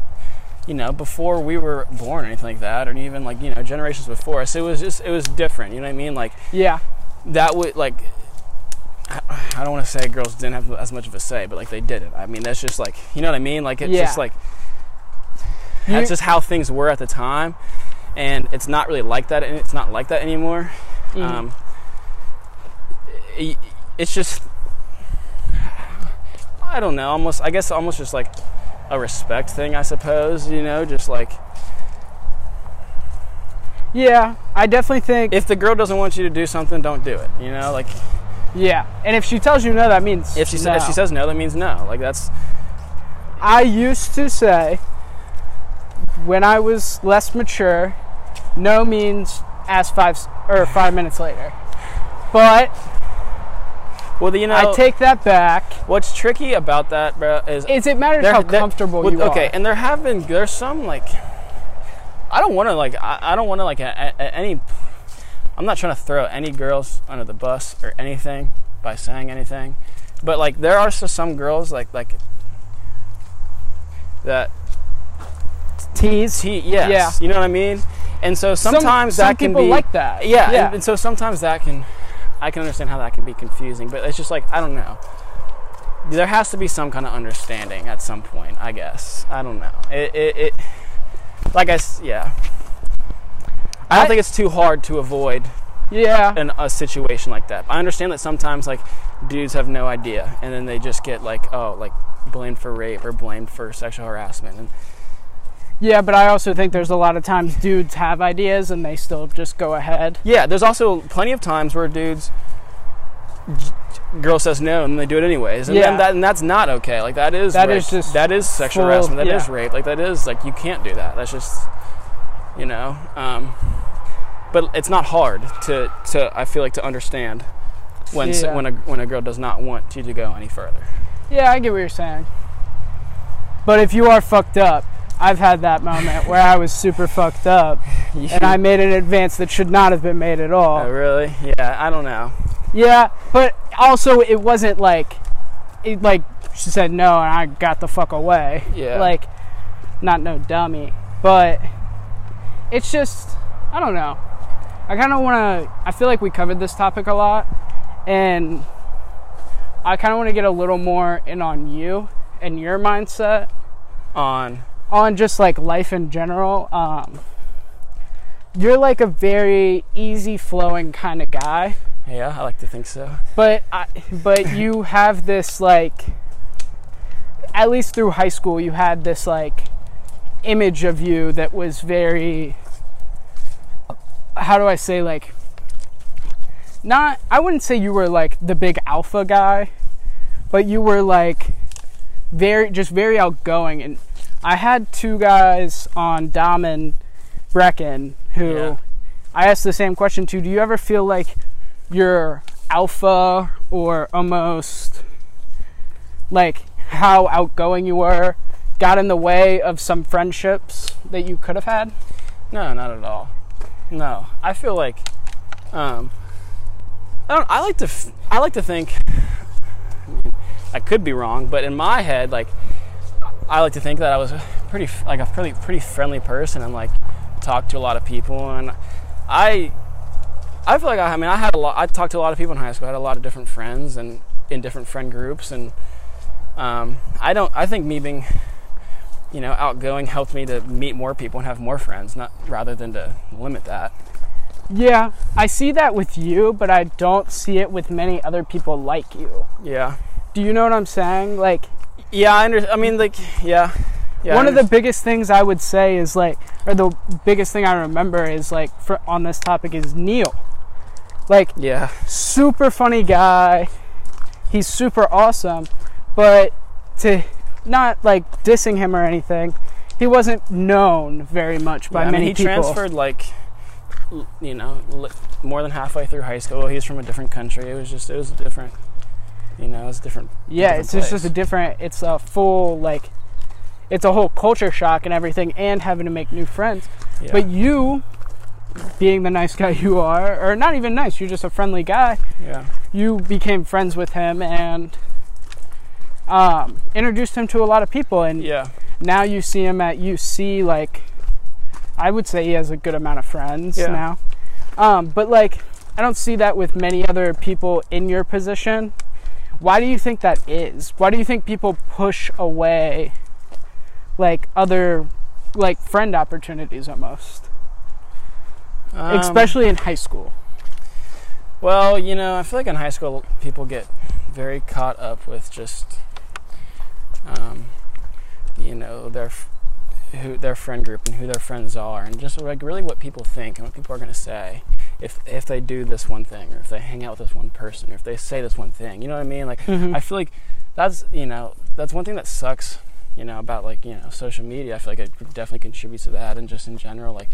you know, before we were born or anything like that, or even like you know generations before us, it was just it was different. You know what I mean? Like yeah. that would like I don't want to say girls didn't have as much of a say, but like they did it. I mean, that's just like you know what I mean. Like it's Yeah. just like that's just how things were at the time, and it's not really like that. And it's not like that anymore. Mhm. Um, i- it's just I don't know. Almost, I guess, almost just like a respect thing, I suppose. You know, just like yeah, I definitely think. if the girl doesn't want you to do something, don't do it. You know, like yeah. And if she tells you no, that means. if she no. sa- if she says no, that means no. Like that's I used to say when I was less mature, no means ask five or five minutes later. But well, you know. I take that back. What's tricky about that, bro, is Is it matters there- how there- comfortable with- you okay, are? and there have been there's some like I don't want to like I, I don't want to like a, a- any I'm not trying to throw any girls under the bus or anything by saying anything, but like there are some girls like like that Tease. He yes, Yeah. you know what I mean, and so sometimes some that can people be like that. yeah, Yeah. And, and so sometimes that can I can understand how that can be confusing, but it's just like I don't know. There has to be some kind of understanding at some point, I guess. I don't know. It, it, it like I yeah. I don't I- think it's too hard to avoid Yeah. in a situation like that. I understand that sometimes like dudes have no idea, and then they just get like oh like blamed for rape or blamed for sexual harassment, and Yeah, but I also think there's a lot of times dudes have ideas and they still just go ahead. Yeah, there's also plenty of times where dudes, girl says no and they do it anyways, and Yeah. that and that's not okay. Like that is That is just that is sexual full- harassment. That is yeah. rape. Like that is like you can't do that. That's just you know. Um, but it's not hard to to I feel like to understand when Yeah. when a when a girl does not want you to go any further. Yeah, I get what you're saying. But if you are fucked up I've had that moment where I was super fucked up and I made an advance that should not have been made at all. Oh, really? Yeah, I don't know. Yeah, but also it wasn't like it like she said no and I got the fuck away. Yeah. Like not no dummy, but it's just I don't know. I kind of want to I feel like we covered this topic a lot and I kind of want to get a little more in on you and your mindset On on just like life in general. Um you're like a very easy flowing kind of guy. yeah, I like to think so. but I, but you have this like at least through high school you had this like image of you that was very how do I say like not I wouldn't say you were like the big alpha guy but you were like very just very outgoing and I had two guys on Dom and Brecken who Yeah. I asked the same question to do you ever feel like your alpha or almost like how outgoing you were got in the way of some friendships that you could have had? No, not at all. No, I feel like um, I don't. I like to. f- I like to think. I, mean, I could be wrong, but in my head, like I like to think that I was a pretty like a pretty pretty friendly person and like talked to a lot of people and I. I feel like I, I mean I had a lot. I talked to a lot of people in high school. I had a lot of different friends and in different friend groups and um, I don't. I think me being you know, outgoing helped me to meet more people and have more friends, not rather than to limit that. Yeah, I see that with you, but I don't see it with many other people like you. Yeah. Do you know what I'm saying? Like Yeah, I under, I mean, like, yeah. yeah one of the biggest things I would say is like, or the biggest thing I remember is like, for, on this topic is Neil. Like, Yeah. super funny guy. He's super awesome, but to not like dissing him or anything, he wasn't known very much by Yeah, I mean, many he people. transferred, like, you know, li- more than halfway through high school. He's from a different country. It was just, it was different. You know, it's different. yeah, different it's just, just a different. It's a full like, it's a whole culture shock and everything, and having to make new friends. Yeah. But you, being the nice guy you are, or not even nice, you're just a friendly guy. yeah. You became friends with him and um, introduced him to a lot of people, and Yeah. now you see him at UC. Like, I would say he has a good amount of friends Yeah. now. Um, but like, I don't see that with many other people in your position. Why do you think that is? Why do you think people push away like other like friend opportunities almost, Um, especially in high school? Well, you know, I feel like in high school people get very caught up with just, um, you know, their who their friend group and who their friends are, and just like really what people think and what people are going to say if if they do this one thing or if they hang out with this one person or if they say this one thing. You know what I mean? Like Mhm. I feel like that's you know that's one thing that sucks. You know about like you know social media. I feel like it definitely contributes to that, and just in general, like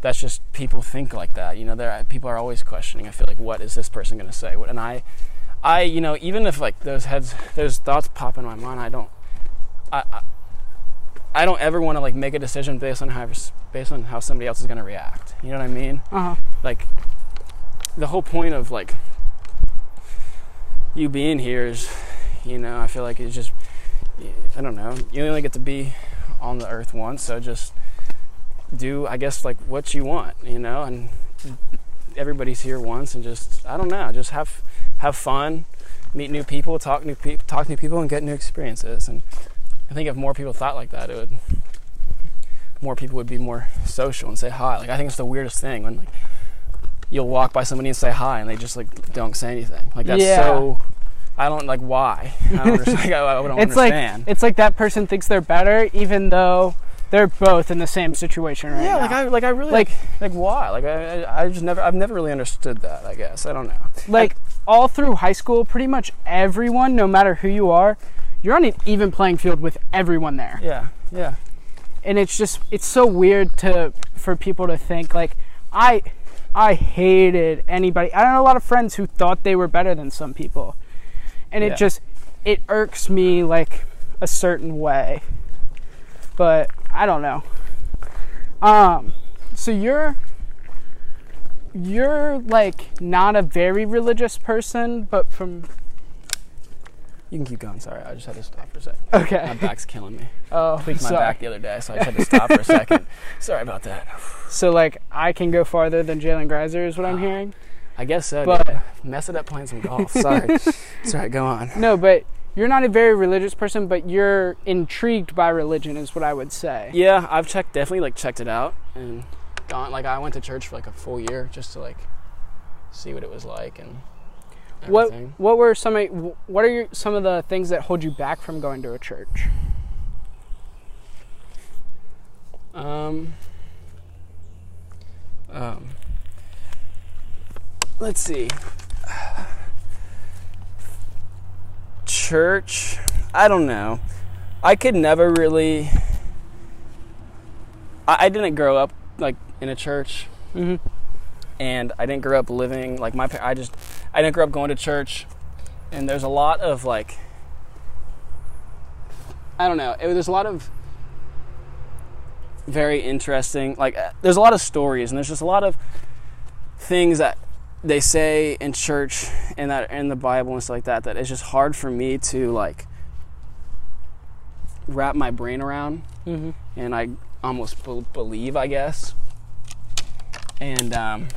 that's just people think like that. You know, there people are always questioning. I feel like, what is this person going to say? What- And I, I, you know, even if like those heads, those thoughts pop in my mind, I don't, I, I, I don't ever want to like make a decision based on how based on how somebody else is going to react. You know what I mean? Uh huh. Like, the whole point of like you being here is, you know, I feel like it's just, I don't know, you only get to be on the earth once, so just do I guess like what you want, you know, and everybody's here once, and just I don't know, just have have fun, meet new people, talk new people, talk to new people, and get new experiences. And I think if more people thought like that, it would more people would be more social and say hi. Like I think it's the weirdest thing when like you'll walk by somebody and say hi, and they just like don't say anything. Like that's Yeah. so. I don't like why. I don't understand. I, I don't It's understand. like it's like that person thinks they're better, even though they're both in the same situation right yeah, now. like I like I really Like- like like why? Like I I I just never I've never really understood that. I guess I don't know. like all through high school, pretty much everyone, no matter who you are, you're on an even playing field with everyone there. Yeah, yeah, And it's just it's so weird to for people to think like I I hated anybody. I had a lot of friends who thought they were better than some people. And Yeah. it just it irks me like a certain way. But I don't know. Um, so you're you're like not a very religious person, but from You can keep going. Sorry, I just had to stop for a second. okay. My back's killing me. Oh, Tweaked my sorry. back the other day, so I just had to stop for a second. Sorry about that. So like I can go farther than Jalen Greiser is what. I'm hearing. I guess so. But- dude. mess it up playing some golf. Sorry. Sorry. Go on. No, but you're not a very religious person, but you're intrigued by religion, is what I would say. Yeah, I've checked definitely like checked it out and gone like I went to church for like a full year just to like see what it was like and everything. What were some of What are your, some of the things that hold you back from going to a church? Um, um, let's see. Church, I don't know. I could never really. I, I didn't grow up like in a church, Mm-hmm. and I didn't grow up living like my. I just I didn't grow up going to church, and there's a lot of like. I don't know. It, there's a lot of very interesting. Like, uh, there's a lot of stories, and there's just a lot of things that they say in church and that in the Bible and stuff like that. That it's just hard for me to like wrap my brain around, Mm-hmm. and I almost be- believe, I guess. And um,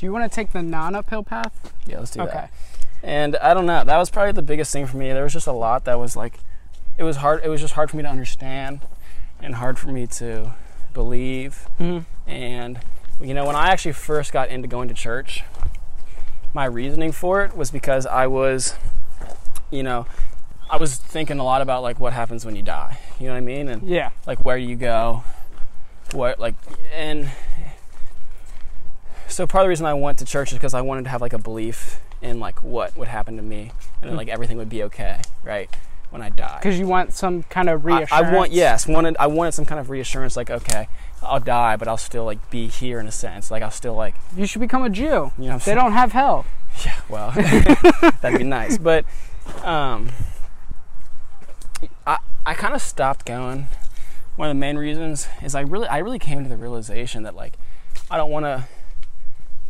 Do you want to take the non-uphill path? yeah, let's do okay. that. And I don't know. That was probably the biggest thing for me. There was just a lot that was like, it was hard. It was just hard for me to understand, and hard for me to believe. Mm-hmm. And you know, when I actually first got into going to church, my reasoning for it was because I was, you know, I was thinking a lot about like what happens when you die. You know what I mean? And Yeah. like where do you go? What like and so part of the reason I went to church is because I wanted to have like a belief in like what would happen to me and like everything would be okay, right? When I die. Because you want some kind of reassurance. I want yes, wanted I wanted some kind of reassurance like okay, I'll die but I'll still like be here in a sense. Like I'll still like You should become a Jew. you know They saying? don't have hell. Yeah, well, that'd be nice. But um, I I kind of stopped going. One of the main reasons is I really I really came to the realization that like I don't want to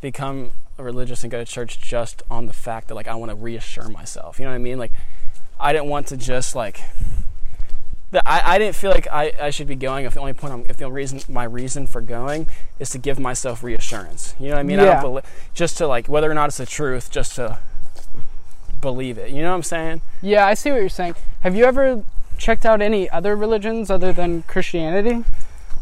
become religious and go to church just on the fact that like I want to reassure myself. You know what I mean? Like I didn't want to just like. that I, I didn't feel like I, I should be going if the only point I'm, if the only reason my reason for going is to give myself reassurance. You know what I mean? I Yeah. don't beli- just to like whether or not it's the truth, just to believe it. You know what I'm saying? Yeah, I see what you're saying. Have you ever checked out any other religions other than Christianity?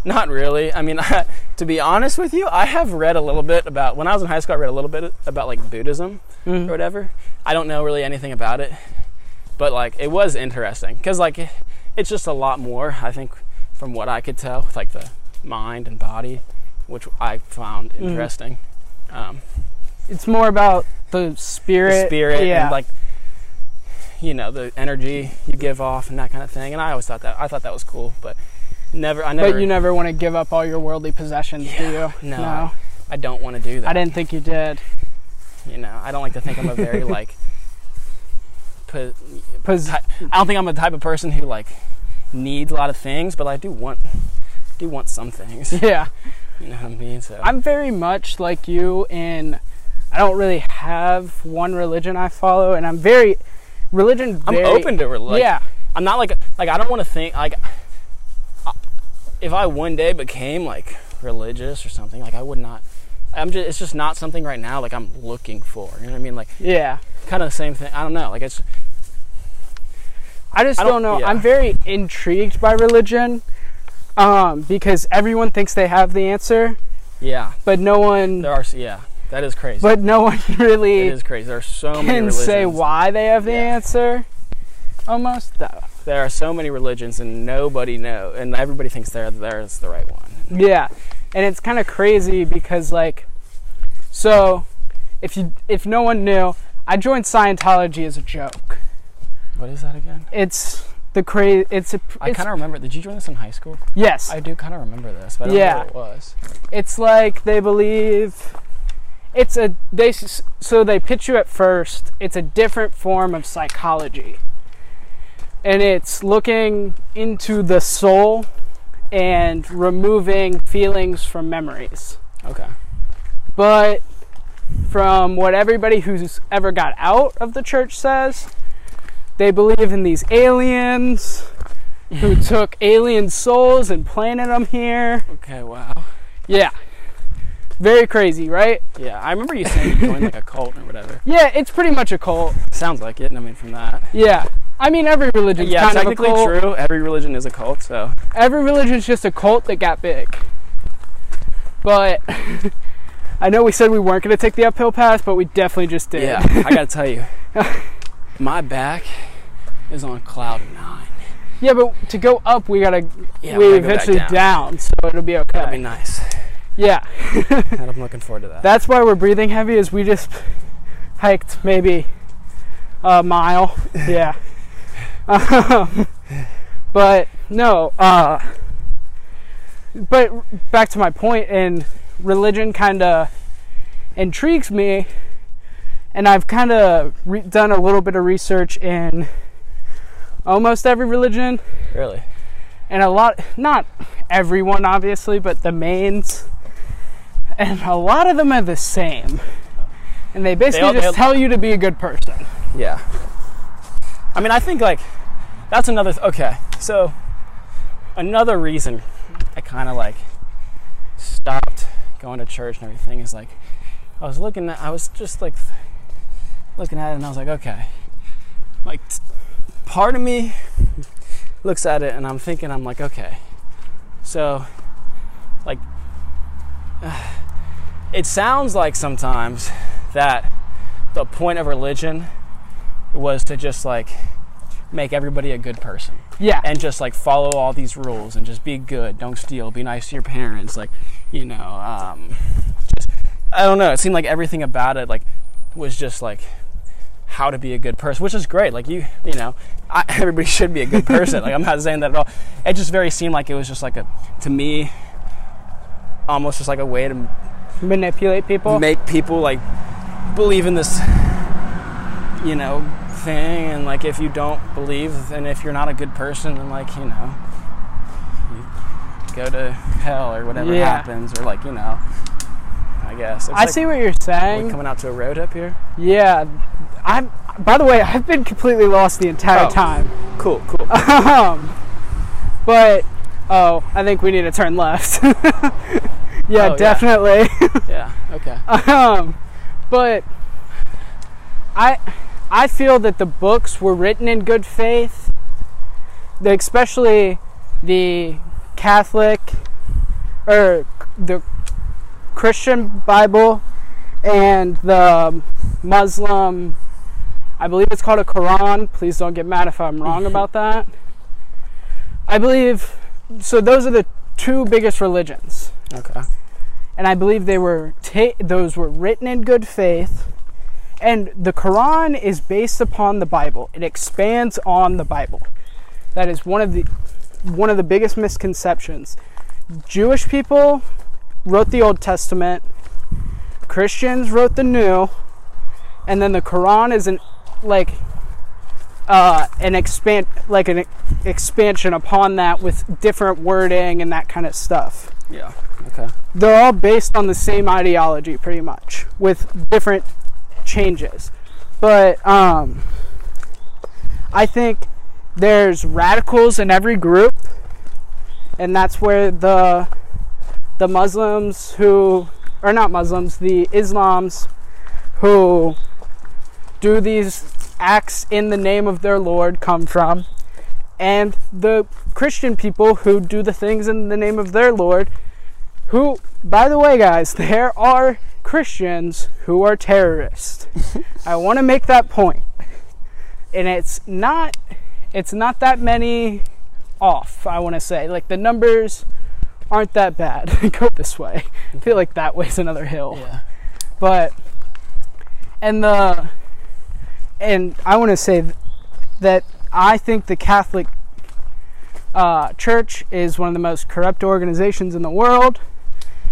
Not really. I mean, to be honest with you, I have read a little bit about when I was in high school. I read a little bit about like Buddhism or Mhm. whatever. I don't know really anything about it, but like it was interesting because like it- it's just a lot more. I think from what I could tell with like the mind and body, which I found Mhm. interesting. Um, It's more about the spirit. the spirit yeah. and like you know the energy you give off and that kind of thing. And I always thought that I thought that was cool, but never. I never. but you never want to give up all your worldly possessions, do you? no, I don't want to do that. I didn't think you did. You know, I don't like to think I'm a very like. Po- Pos- I don't think I'm a type of person who like needs a lot of things, but I do want do want some things. yeah. You know what I mean? So I'm very much like you in I don't really have one religion I follow and I'm very religion I'm open to religion. Like, yeah. I'm not like like I don't want to think like if I one day became like religious or something like I would not. I'm just it's just not something right now like I'm looking for. You know what I mean? Like Yeah. kind of the same thing. I don't know. Like it's I just I don't, don't- know. yeah. I'm very intrigued by religion um, because everyone thinks they have the answer, yeah. but no one There are yeah. That is crazy. but no one really is crazy. There are so many can say why they have the Yeah. answer. Almost though. There are so many religions and nobody know and everybody thinks they're theirs the right one. Yeah, and it's kind of crazy because like, so if you if no one knew, I joined Scientology as a joke. What is that again? It's the crazy. It's a. I it's- kind of remember. Did you join this in high school? yes. I do kind of remember this, but I don't Yeah. know what it was. it's like they believe. It's a they so they pitch you at first. It's a different form of psychology. And it's looking into the soul and removing feelings from memories. Okay. But from what everybody who's ever got out of the church says, they believe in these aliens who took alien souls and planted them here. Okay. Wow. Yeah. Very crazy, right? Yeah, I remember you saying you joined like a cult or whatever. Yeah, it's pretty much a cult. Sounds like it. I mean, from that. Yeah. I mean, every religion's Yeah, kind of a technically true. Every religion is a cult, so Every religion is just a cult that got big. But I know we said we weren't going to take the uphill path, but we definitely just did. yeah. I gotta tell you, my back is on cloud nine. Yeah, but to go up, we gotta Yeah, we gotta go eventually down. down. so it'll be okay. That'd be nice. Yeah, And I'm looking forward to that. that's why we're breathing heavy. Is we just hiked maybe a mile. Yeah, but no. Uh, but back to my point, and religion kind of intrigues me, and I've kind of re- done a little bit of research in almost every religion. really. and a lot not everyone obviously but the mains and a lot of them are the same and they basically all- they just all- tell you to be a good person Yeah. I mean, I think like that's another. Th- okay, so another reason I kind of like stopped going to church and everything is like I was looking at. I was just like looking at it and I was like, okay, like part of me looks at it and I'm thinking, I'm like, okay, so like it sounds like sometimes that the point of religion was to just like make everybody a good person. Yeah. And just like follow all these rules and just be good. Don't steal. Be nice to your parents. Like you know um just i don't know. It seemed like everything about it like was just like how to be a good person which is great. Like you you know I, everybody should be a good person. Like i'm not saying that at all. It just very seemed like it was just like a to me almost just like a way to manipulate people? make people like believe in this you know thing and like if you don't believe and if you're not a good person then like you know you go to hell or whatever Yeah. happens or like you know i guess. It's i like, see what you're saying. coming out to a road up here? Yeah. I'm by the way i've been completely lost the entire Oh. time. Cool cool. Um but oh i think we need to turn left. Yeah yeah. definitely. Yeah okay. Um, but I I feel that the books were written in good faith, especially the Catholic or the Christian Bible and the Muslim. I believe it's called a Quran. Please don't get mad if I'm wrong about that. I believe so. Those are the two biggest religions okay and I believe they were ta- those were written in good faith. And the Quran is based upon the Bible. It expands on the Bible. That is one of the one of the biggest misconceptions. Jewish people wrote the Old Testament. Christians wrote the New, and then the Quran is an like uh, an expand like an expansion upon that with different wording and that kind of stuff yeah okay they're all based on the same ideology pretty much with different changes. But um, i think there's radicals in every group and that's where the the muslims who or not muslims the islams who do these acts in the name of their lord come from and the christian people who do the things in the name of their lord who, by the way, guys, there are Christians who are terrorists. I want to make that point, and it's not, it's not that many off. I want to say, like the numbers aren't that bad. Go this way. I feel like that way's another hill, yeah but and the and I want to say that I think the Catholic uh, Church is one of the most corrupt organizations in the world.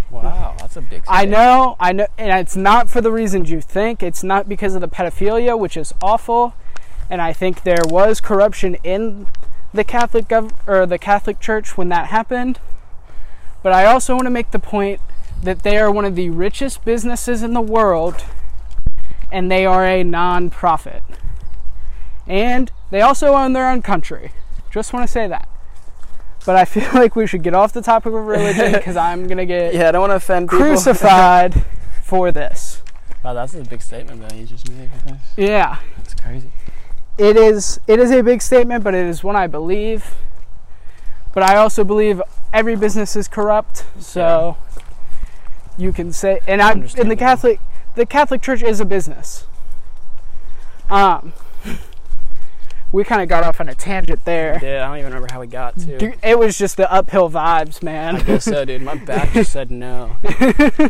Wow that's a big I know, I know, and it's not for the reasons you think. It's not because of the pedophilia, which is awful. and I think there was corruption in the Catholic gov- or the Catholic Church when that happened. But I also want to make the point that they are one of the richest businesses in the world and they are a non-profit. And they also own their own country. Just want to say that. But I feel like we should get off the topic of religion because I'm going to get Yeah, I don't want to offend people. crucified for this. wow, that's a big statement that you just made. Yeah. That's crazy. it is it is a big statement, but it is one I believe. But I also believe every business is corrupt, so you can say and I'm in the Catholic the Catholic Church is a business. Um we kind of got off on a tangent there. Yeah, I don't even remember how we got to. Dude, it was just the uphill vibes, man. I guess so, dude. My back just said no. Do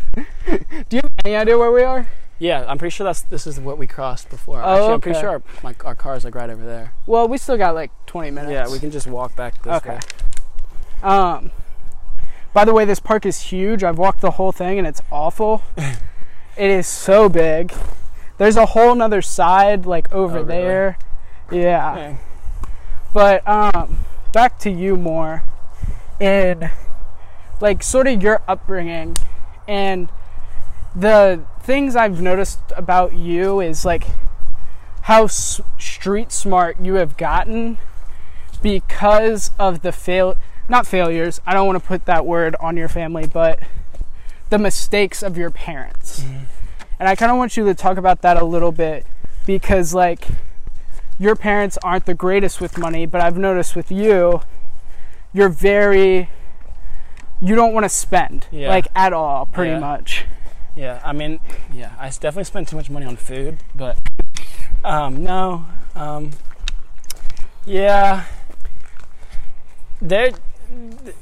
you have any idea where we are? Yeah, I'm pretty sure that's this is what we crossed before. Oh, Actually, I'm pretty sure our, my, our car is like right over there. Well, we still got like 20 minutes. Yeah, we can just walk back this Okay. way. Um, by the way, this park is huge. I've walked the whole thing and it's awful. it is so big. There's a whole nother side like over Oh, really? there. Yeah. Okay. But um, back to you more in like sort of your upbringing and the things I've noticed about you is like how s- street smart you have gotten because of the fail not failures I don't want to put that word on your family but the mistakes of your parents and I kind of want you to talk about that a little bit because like your parents aren't the greatest with money, but I've noticed with you, you're very you don't want to spend Yeah. like at all, pretty Yeah. much. Yeah, I mean, yeah, I definitely spend too much money on food, but um, no, um, yeah, there,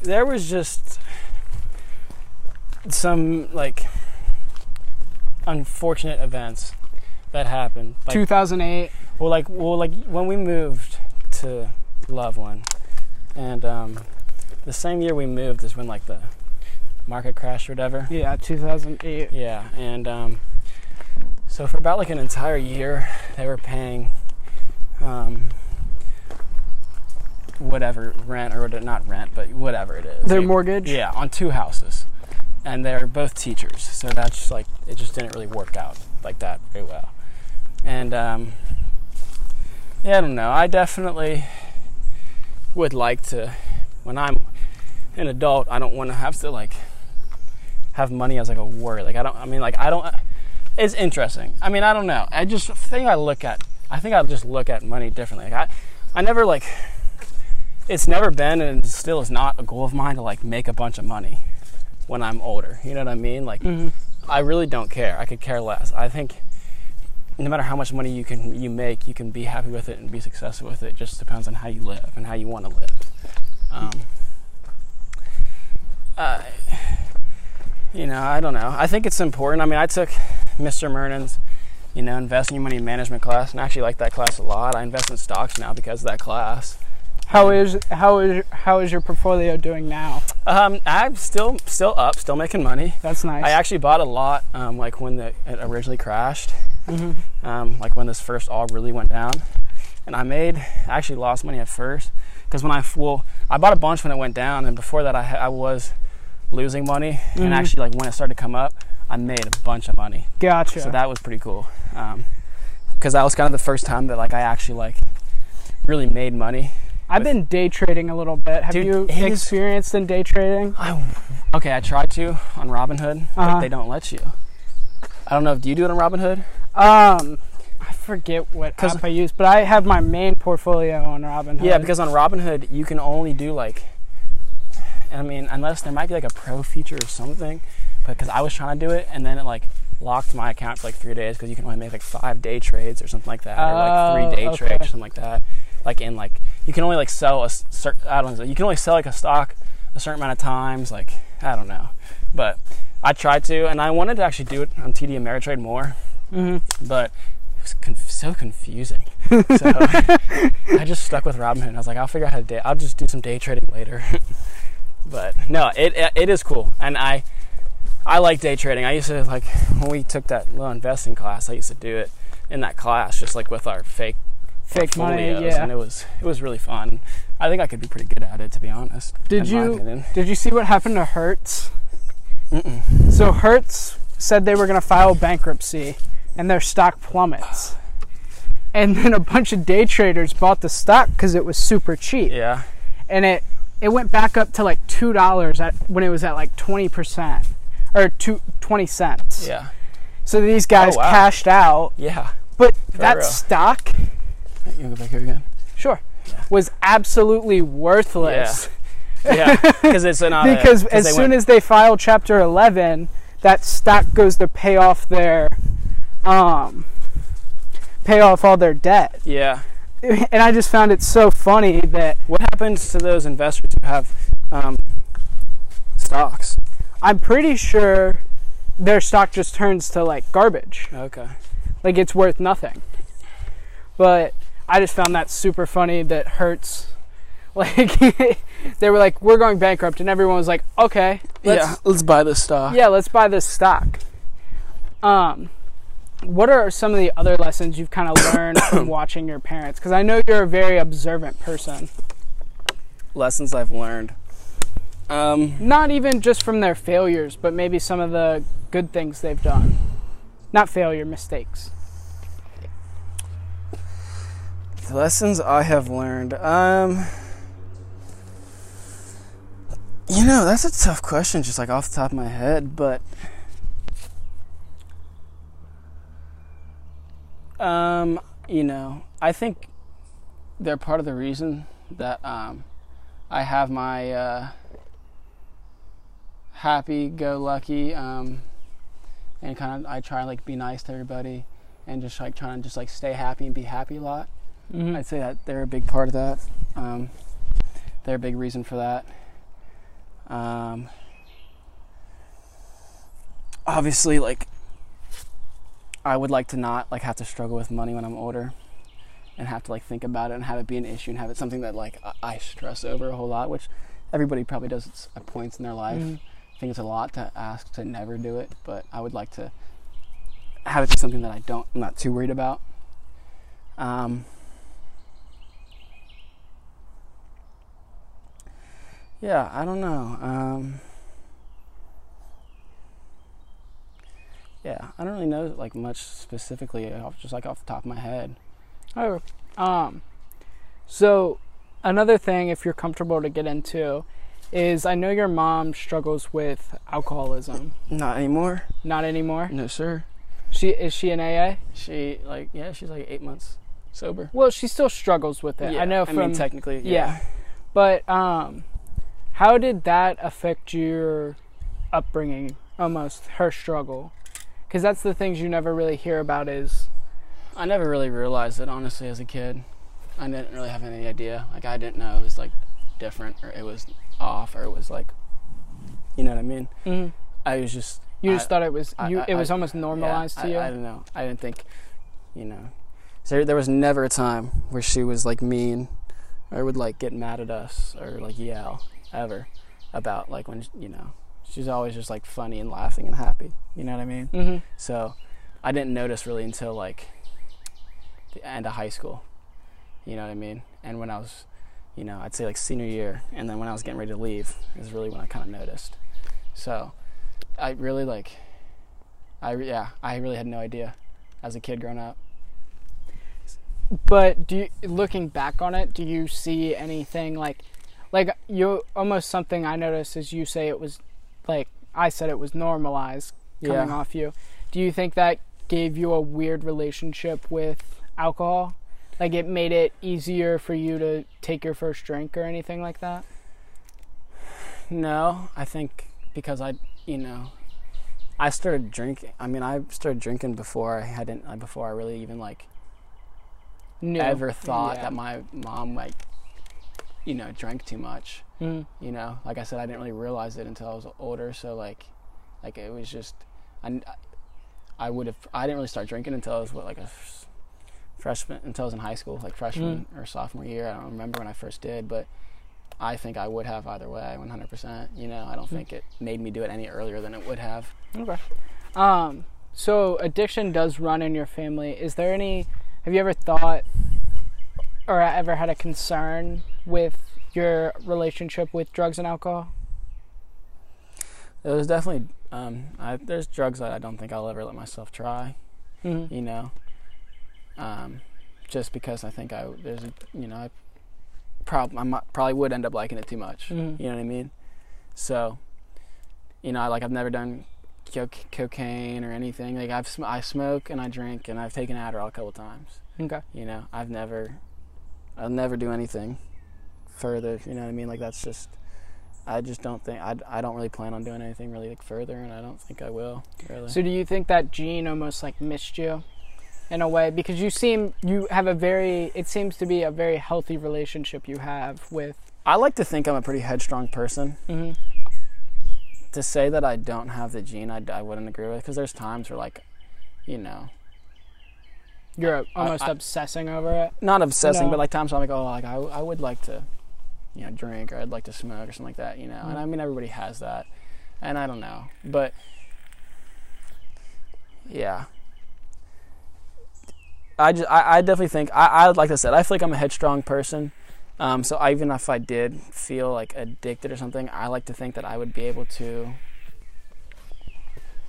there was just some like unfortunate events that happened. Like, 2008. well, like, well, like when we moved to Loveland, and um, the same year we moved is when like the market crashed or whatever. Yeah, 2008. Yeah, and um, so for about like an entire year, they were paying um, whatever rent or what- not rent, but whatever it is. Their Like, mortgage. Yeah, on two houses, and they're both teachers, so that's just like it just didn't really work out like that very well. And um, yeah, I don't know. I definitely would like to when I'm an adult. I don't want to have to like have money as like a worry. Like I don't. I mean, like I don't. It's interesting. I mean, I don't know. I just think I look at. I think I just look at money differently. Like I, I never like. It's never been and it still is not a goal of mine to like make a bunch of money when I'm older. You know what I mean? Like Mhm. I really don't care. I could care less. I think no matter how much money you can you make, you can be happy with it and be successful with it. It just depends on how you live and how you want to live. Um, I, you know, I don't know. I think it's important. I mean, I took Mr. Mernon's, you know, investing your money management class, and I actually like that class a lot. I invest in stocks now because of that class. How is how is how is your portfolio doing now? Um, I'm still still up, still making money. That's nice. I actually bought a lot, um, like when the, it originally crashed, Mhm. um, like when this first all really went down, and I made I actually lost money at first because when I well I bought a bunch when it went down, and before that I I was losing money, Mhm. and actually like when it started to come up, I made a bunch of money, Gotcha. so that was pretty cool, because that was kind of the first time that like I actually like really made money. I've been day trading a little bit. Have Dude, you it is- experienced in day trading? I okay, I tried to on Robinhood, Uh-huh. but they don't let you. I don't know. Do you do it on Robinhood? Um, I forget what app I use, but I have my main portfolio on Robinhood. Yeah, because on Robinhood you can only do like, I mean, unless there might be like a pro feature or something, but because I was trying to do it and then it like locked my account for like three days because you can only make like five day trades or something like that, or like three day okay. trades or something like that. Like in like you can only like sell a certain I don't know you can only sell like a stock a certain amount of times. Like I don't know, but I tried to and I wanted to actually do it on TD Ameritrade more, hmm but it was conf- so confusing. So I just stuck with Robinhood. I was like, I'll figure out how to day. I'll just do some day trading later. but no, it it is cool, and I I like day trading. I used to like when we took that little investing class. I used to do it in that class, just like with our fake Fake money, yeah. and it was it was really fun. I think I could be pretty good at it, to be honest. Did you did you see what happened to Hertz? Mm-mm. So Hertz said they were going to file bankruptcy, and their stock plummets. And then a bunch of day traders bought the stock because it was super cheap, Yeah. and it it went back up to like two dollars at when it was at like twenty percent or two, 20 cents. Yeah. So these guys Oh, wow. cashed out, Yeah. but that real. stock, You can go back here again. sure, Yeah. was absolutely worthless. Yeah, because it's not because as soon as they file chapter 11 that stock goes to pay off their um pay off all their debt yeah. and i just found it so funny that What happens to those investors who have um, stocks? i'm pretty sure their stock just turns to like garbage Okay. like it's worth nothing but i just found that super funny that Hertz like they were like we're going bankrupt and everyone was like okay let's yeah. Let's buy this stock. yeah, let's buy this stock. Um, what are some of the other lessons you've kind of learned from watching your parents? Because I know you're a very observant person. Lessons I've learned. Um, Not even just from their failures, but maybe some of the good things they've done. Not failure, mistakes. the lessons I have learned. Um, you know, that's a tough question, just like off the top of my head, but. Um, you know, I think they're part of the reason that um, I have my uh, happy-go-lucky um, and kind of I try like be nice to everybody and just like trying to just like stay happy and be happy a lot. Mm-hmm. I'd say that they're a big part of that. Um, they're a big reason for that. Um, obviously, like I would like to not like have to struggle with money when I'm older, and have to like think about it and have it be an issue and have it something that like I, stress over a whole lot, which everybody probably does at points in their life. Mhm. I think it's a lot to ask to never do it, but I would like to have it be something that I don't, I'm not too worried about. Um, yeah, I don't know. Um, yeah, I don't really know like much specifically, off, just like off the top of my head. Oh, um, so another thing, if you're comfortable to get into, is I know your mom struggles with alcoholism. Not anymore. Not anymore. No, sir. She is she an AA? She like yeah, she's like eight months sober. Well, she still struggles with it. Yeah, I know I from mean, technically, yeah. But um, how did that affect your upbringing? Almost her struggle, because that's the things you never really hear about. Is I never really realized it honestly as a kid. I didn't really have any idea. Like I didn't know it was like different or it was off or it was like you know what I mean? Mhm. I was just you just I- thought it was you? I- it was almost normalized yeah, to you. I don't know. I didn't think you know. So there was never a time where she was like mean or would like get mad at us or like yell ever about like when you know she's always just like funny and laughing and happy. You know what I mean? hmm So I didn't notice really until like the end of high school. You know what I mean? And when I was, you know, I'd say like senior year, and then when I was getting ready to leave is really when I kind of noticed. So I really like, I yeah, I really had no idea as a kid growing up. But do you, looking back on it, do you see anything like, like you almost something I noticed is you say it was, like I said it was normalized coming Yeah. off you. Do you think that gave you a weird relationship with alcohol? Like it made it easier for you to take your first drink or anything like that? No, I think because I, you know, I started drinking. I mean, I started drinking before I hadn't, before I really even like No. ever thought Yeah. that my mom like, you know, drank too much. Mhm. you know like i said i didn't really realize it until i was older so like like it was just i, I would have i didn't really start drinking until i was what like a freshman until i was in high school like freshman or sophomore year i don't remember when i first did but i think i would have either way 100% you know i don't think it made me do it any earlier than it would have Okay. Um, so addiction does run in your family. Is there any? Have you ever thought or ever had a concern with your relationship with drugs and alcohol? It was definitely. Um, I, there's drugs that I don't think I'll ever let myself try. Mm-hmm. You know, um, just because I think I there's a you know I prob- I probably would end up liking it too much. Mhm. You know what I mean? So, you know, I like I've never done co- cocaine or anything. Like I've sm- I smoke and I drink and I've taken Adderall a couple times. Okay. You know, I've never I'll never do anything further. You know what I mean? Like that's just. I just don't think I, I don't really plan on doing anything really like further, and I don't think I will really. So do you think that gene almost like missed you in a way because you seem you have a very it seems to be a very healthy relationship you have with I like to think I'm a pretty headstrong person. mm-hmm. To say that I don't have the gene, I, I wouldn't agree with because there's times where like, you know, you're almost I- obsessing over it. not obsessing, No. but like times where I'm like, oh, like I, I would like to, you know, drink or I'd like to smoke or something like that, you know. And Mm. I mean, everybody has that, and I don't know, but yeah, I just I, I definitely think I, I like I said I feel like I'm a headstrong person. Um, so I, even if I did feel like addicted or something, I like to think that I would be able to.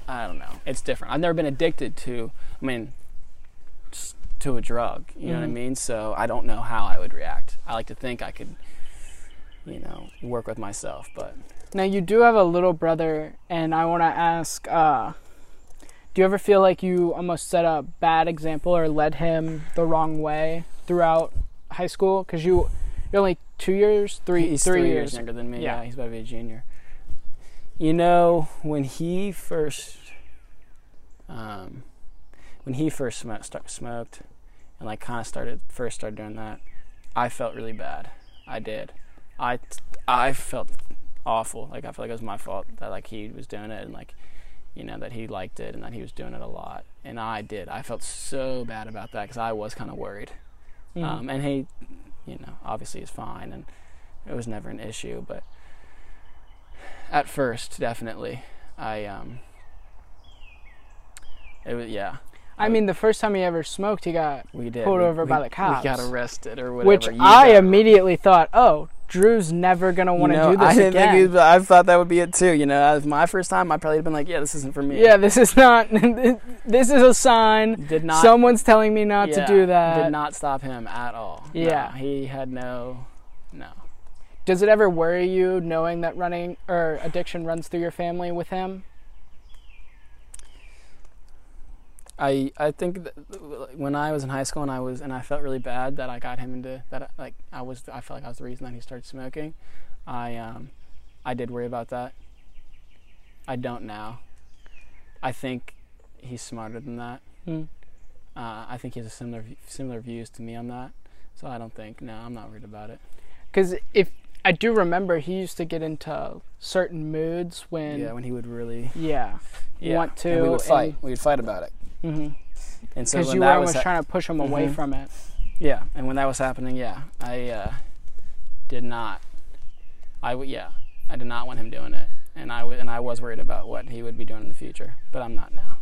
I don't know. It's different. I've never been addicted to. I mean, to a drug. You know what I Mhm. mean? So I don't know how I would react. I like to think I could, you know, work with myself. But Now you do have a little brother, and I want to ask: uh, Do you ever feel like you almost set a bad example or led him the wrong way throughout high school? Because you you're only two years, three he's three three years. younger than me. Yeah. Yeah. he's about to be a junior. You know, when he first, um, when he first smoked, start, smoked, and like kind of started first started doing that, I felt really bad. I did. I I felt awful. Like I felt like it was my fault that like he was doing it and like you know that he liked it and that he was doing it a lot. And I did. I felt so bad about that because I was kind of worried. Mhm. Um, and he, you know, obviously is fine, and it was never an issue. But at first, definitely, I um, it was yeah. I mean, the first time he ever smoked, he got We did Pulled over we, by the cops. We got arrested or whatever. which I immediately thought, oh, Drew's never gonna want to know, do this I didn't again. think was, I thought that would be it too. You know, as my first time, I probably have been like, yeah, this isn't for me. yeah, this is not. this is a sign. did not. Someone's telling me not to do that. Did not stop him at all. No, Yeah. he had no, no. Does it ever worry you knowing that running or addiction runs through your family with him? I I think that when I was in high school and I was and I felt really bad that I got him into that like I was I felt like I was the reason that he started smoking. I um I did worry about that. I don't now. I think he's smarter than that. Hmm. Uh, I think he has a similar similar views to me on that. So I don't think no, I'm not worried about it. Because if I do remember, he used to get into certain moods when yeah, when he would really yeah, yeah. want to. and we would fight. We would fight about it. Because And so you when were was ha- trying to push him away Mhm. from it. Yeah, and when that was happening, yeah, I uh, did not. I w- yeah, I did not want him doing it, and I w- and I was worried about what he would be doing in the future, but I'm not now.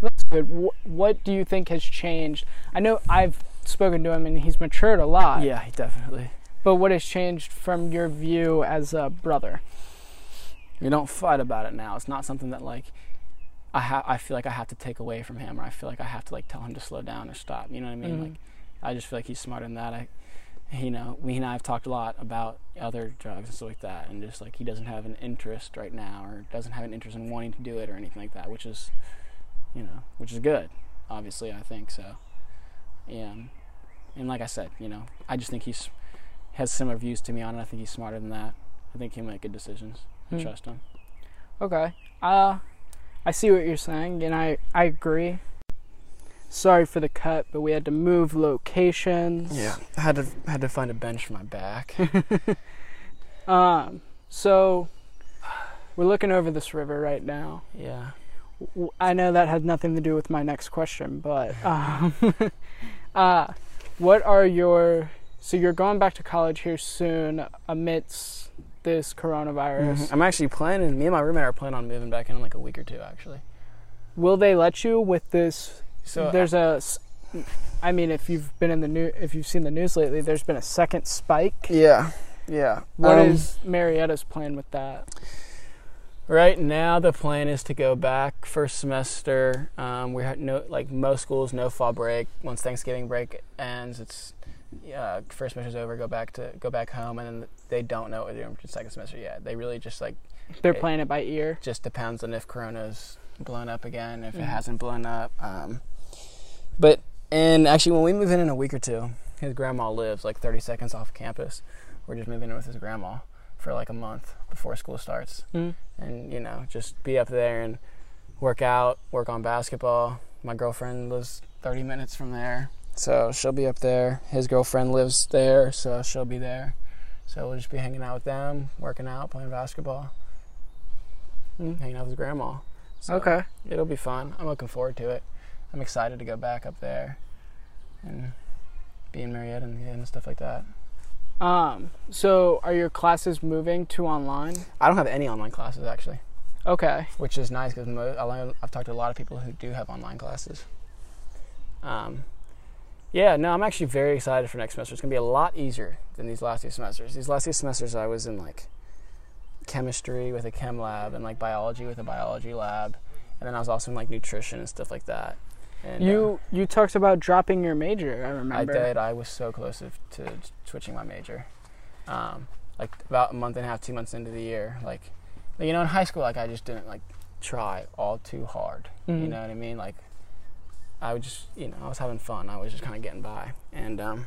That's good. Wh- what do you think has changed? I know I've spoken to him and he's matured a lot. Yeah, definitely. But what has changed from your view as a brother? We don't fight about it now. It's not something that like I ha- I feel like I have to take away from him, or I feel like I have to like tell him to slow down or stop. You know what I mean? Mhm. Like I just feel like he's smarter than that. I, you know, we and I have talked a lot about other drugs and stuff like that, and just like he doesn't have an interest right now, or doesn't have an interest in wanting to do it or anything like that, which is, you know, which is good. Obviously, I think so. Yeah, and like I said, you know, I just think he's has similar views to me on it. I think he's smarter than that. I think he'll make good decisions. I Hmm. trust him. Okay. Uh, I see what you're saying, and I, I agree. Sorry for the cut, but we had to move locations. Yeah, I had to had to find a bench for my back. Um, so we're looking over this river right now. yeah. I know that had nothing to do with my next question, but um, uh, what are your so you're going back to college here soon amidst this coronavirus? I'm actually planning. Me and my roommate are planning on moving back in in like a week or two. Actually. Will they let you with this? So there's a s- I mean, if you've been in the new, if you've seen the news lately, there's been a second spike. Yeah, yeah. What Um, is Marietta's plan with that? Right now, the plan is to go back first semester. Um, we had no, like most schools, no fall break. Once Thanksgiving break ends, it's uh, first semester's over. Go back to go back home, and then they don't know what they're doing for second semester yet. They really just like They're it- playing it by ear. just depends on if Corona's blown up again, if Mhm. it hasn't blown up. Um, but and actually, when we move in in a week or two, his grandma lives like 30 seconds off campus. We're just moving in with his grandma for like a month before school starts, Mm. and you know, just be up there and work out, work on basketball. My girlfriend lives 30 minutes from there, so she'll be up there. His girlfriend lives there, so she'll be there. So we'll just be hanging out with them, working out, playing basketball, Mm. hanging out with grandma. So Okay. It'll be fun. I'm looking forward to it. I'm excited to go back up there and be in Marietta and, and stuff like that. Um. So, are your classes moving to online? I don't have any online classes actually, Okay. which is nice because mo- I learn- I've talked to a lot of people who do have online classes. Um, yeah, no, I'm actually very excited for next semester. It's gonna be a lot easier than these last two semesters. These last two semesters, I was in like chemistry with a chem lab and like biology with a biology lab, and then I was also in like nutrition and stuff like that. And, uh, You you talked about dropping your major. I remember. I did. I was so close to, to switching my major. Um, like about a month and a half, two months into the year. Like, you know, in high school, like I just didn't like try all too hard. You Mhm. know what I mean? Like, I was just, you know, I was having fun. I was just kind of getting by. And um,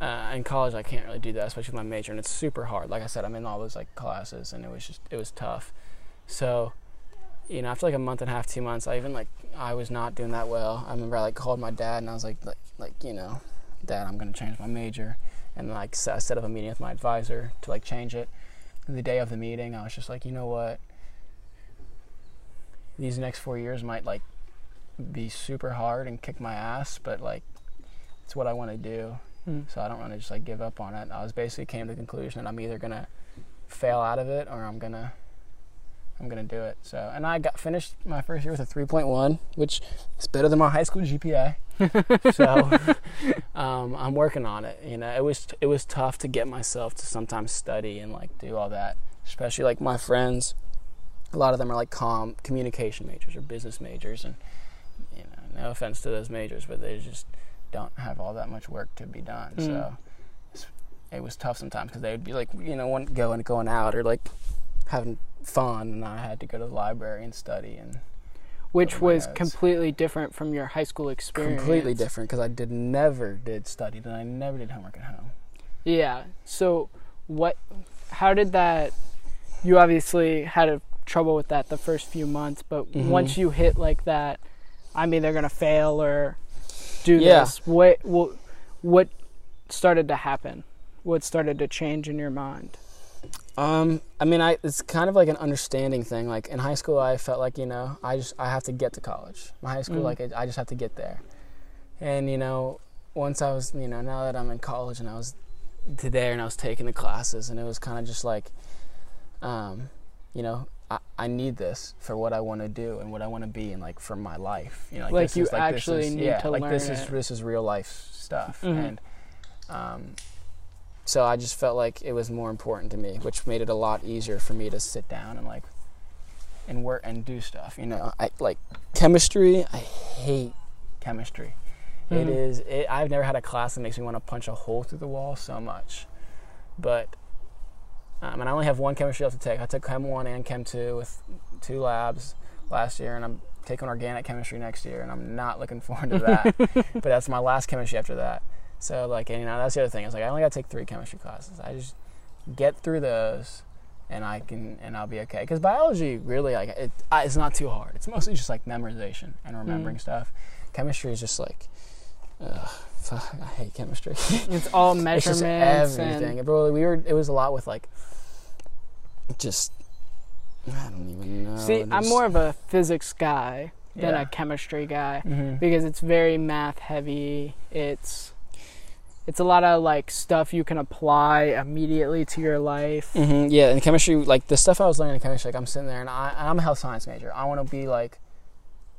uh, in college, I can't really do that, especially with my major, and it's super hard. Like I said, I'm in all those like classes, and it was just, it was tough. So, you know, after like a month and a half, two months, I even like I was not doing that well. I remember I like called my dad and I was like, like, like you know, Dad, I'm gonna change my major, and like I set up a meeting with my advisor to like change it. And the day of the meeting, I was just like, you know what? These next four years might like be super hard and kick my ass, but like it's what I want to do. Mm. So I don't want to just like give up on it. I was basically came to the conclusion that I'm either gonna fail out of it or I'm gonna I'm gonna do it. So and I got finished my first year with a 3.1, which is better than my high school GPA. so um, I'm working on it. You know, it was it was tough to get myself to sometimes study and like do all that, especially like my friends. A lot of them are like com communication majors or business majors, and no offense to those majors, but they just don't have all that much work to be done. Mm. So it was tough sometimes because they would be like, you know, one going going out or like having fun, and I had to go to the library and study and Which was notes. completely different from your high school experience. completely different because I did never did study and I never did homework at home. Yeah. So, what? How did that? You obviously had a trouble with that the first few months, but Mhm. once you hit like that, I'm either gonna fail or do Yeah. this. What? What? What started to happen? What started to change in your mind? Um, I mean, I it's kind of like an understanding thing. Like in high school, I felt like you know, I just I have to get to college. My high school, Mhm. like I just have to get there. And you know, once I was, you know, now that I'm in college and I was to there and I was taking the classes, and it was kind of just like, um, you know, I, I need this for what I want to do and what I want to be and like for my life. You know, like, Like this you is, like, this actually is- need yeah, to like this learn is it. this is real life stuff Mhm. and. Um, so I just felt like it was more important to me, which made it a lot easier for me to sit down and like and work and do stuff. You know, I like chemistry. I hate chemistry. It Mhm. is. It, I've never had a class that makes me want to punch a hole through the wall so much. But um, and I only have one chemistry left to take. I took Chem one and Chem two with two labs last year, and I'm taking organic chemistry next year, and I'm not looking forward to that. but that's my last chemistry after that. So like, and, you know, that's the other thing. It's like I only got to take three chemistry classes. I just get through those, and I can, and I'll be okay. Because biology really like it, I, it's not too hard. It's mostly just like memorization and remembering Mm. stuff. Chemistry is just like, ugh, fuck, I hate chemistry. It's all it's measurements everything. and It really, we were. It was a lot with like, just. I don't even know. see. I'm more of a physics guy than Yeah. a chemistry guy. Mhm. because it's very math heavy. It's it's a lot of like stuff you can apply immediately to your life. hmm Yeah, in chemistry, like the stuff I was learning in chemistry, like I'm sitting there and I, I'm a health science major. I want to be like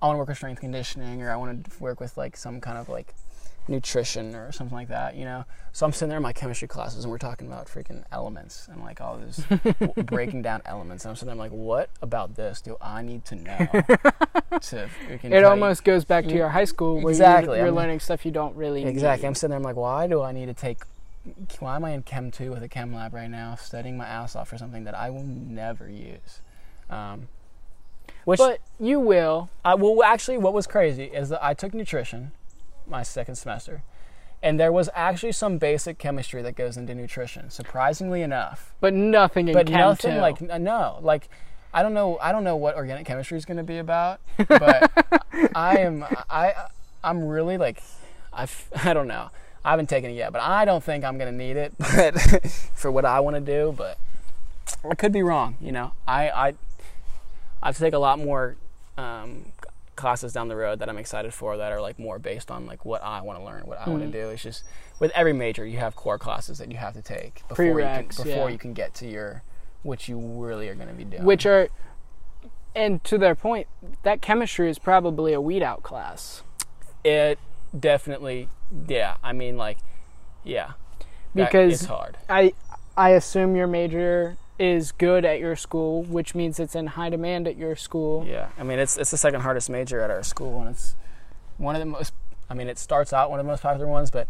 I want to work with strength conditioning or I want to work with like some kind of like nutrition or something like that, you know. So I'm sitting there in my chemistry classes and we're talking about freaking elements and like all this breaking down elements. And I'm sitting there I'm like, what about this do I need to know? to freaking It almost goes back to your high school where Exactly, you're, you're learning stuff you don't really you, exactly. I'm sitting there I'm like, why do I need to take? Why am I in Chem two with a Chem lab right now, studying my ass off for something that I will never use? Um, which But you will. I, well, actually, what was crazy is that I took nutrition my second semester, and there was actually some basic chemistry that goes into nutrition. Surprisingly enough, But nothing in but Chem nothing two. like no, like I don't know, I don't know what organic chemistry is going to be about, but I am I I'm really like I've I don't know. I haven't taken it yet, but I don't think I'm going to need it, but for what I want to do, but I could be wrong, you know. I I I have to take a lot more um, classes down the road that I'm excited for that are like more based on like what I want to learn, what I want to mm-hmm. do. It's just with every major you have core classes that you have to take before you can, before yeah. you can get to your what you really are going to be doing. which are and to their point that chemistry is probably a weed out class it definitely yeah, I mean like yeah. Because it's hard. i i assume your major is good at your school which means it's in high demand at your school Yeah, I mean it's it's the second hardest major at our school, and it's one of the most. I mean, it starts out one of the most popular ones, but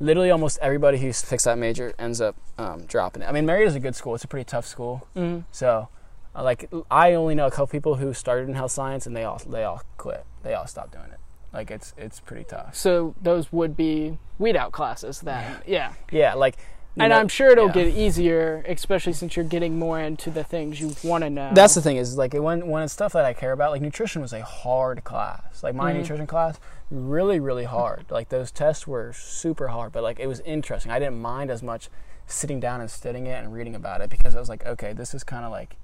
literally almost everybody who picks that major ends up um, dropping it. I mean, Marietta's a good school; it's a pretty tough school. Mhm. So, uh, like, I only know a couple people who started in health science, and they all they all quit. They all stopped doing it. Like, it's it's pretty tough. so those would be weed out classes then yeah Yeah, like. And know- i'm sure it'll yeah. get easier especially since you're getting more into the things you want to know That's the thing is like when when it's stuff that I care about, like nutrition was a hard class. Like my Mhm. nutrition class, really really hard. Like those tests were super hard, but like it was interesting. I didn't mind as much sitting down and studying it and reading about it because I was like, okay, this is kind of like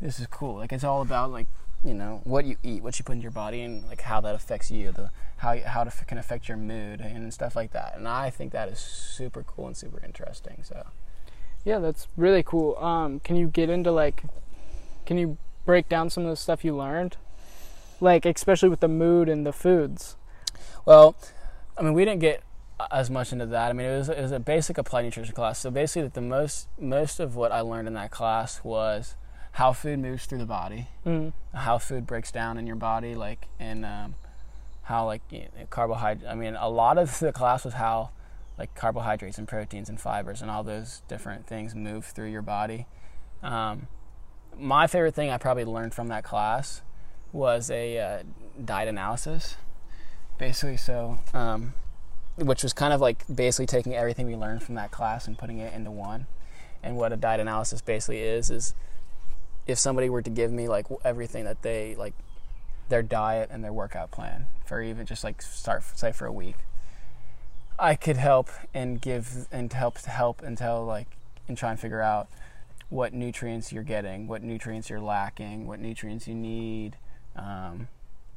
this is cool. Like it's all about like you know what you eat, what you put in your body, and like how that affects you, the how how it can affect your mood and stuff like that. And I think that is super cool and super interesting. So. Yeah, that's really cool. Um, can you get into like, can you break down some of the stuff you learned, like especially with the mood and the foods? Well, I mean, we didn't get as much into that. I mean, it was it was a basic applied nutrition class. So basically, that the most most of what I learned in that class was how food moves through the body, Mm. how food breaks down in your body, like and um, how like you know, carbohydrate. I mean, a lot of the class was how like carbohydrates and proteins and fibers and all those different things move through your body. Um, my favorite thing I probably learned from that class was a uh, diet analysis. Basically, so um, which was kind of like basically taking everything we learned from that class and putting it into one. And what a diet analysis basically is is if somebody were to give me like everything that they like their diet and their workout plan for even just like start say for a week i could help and give and help to help and tell like and try and figure out what nutrients you're getting what nutrients you're lacking what nutrients you need um,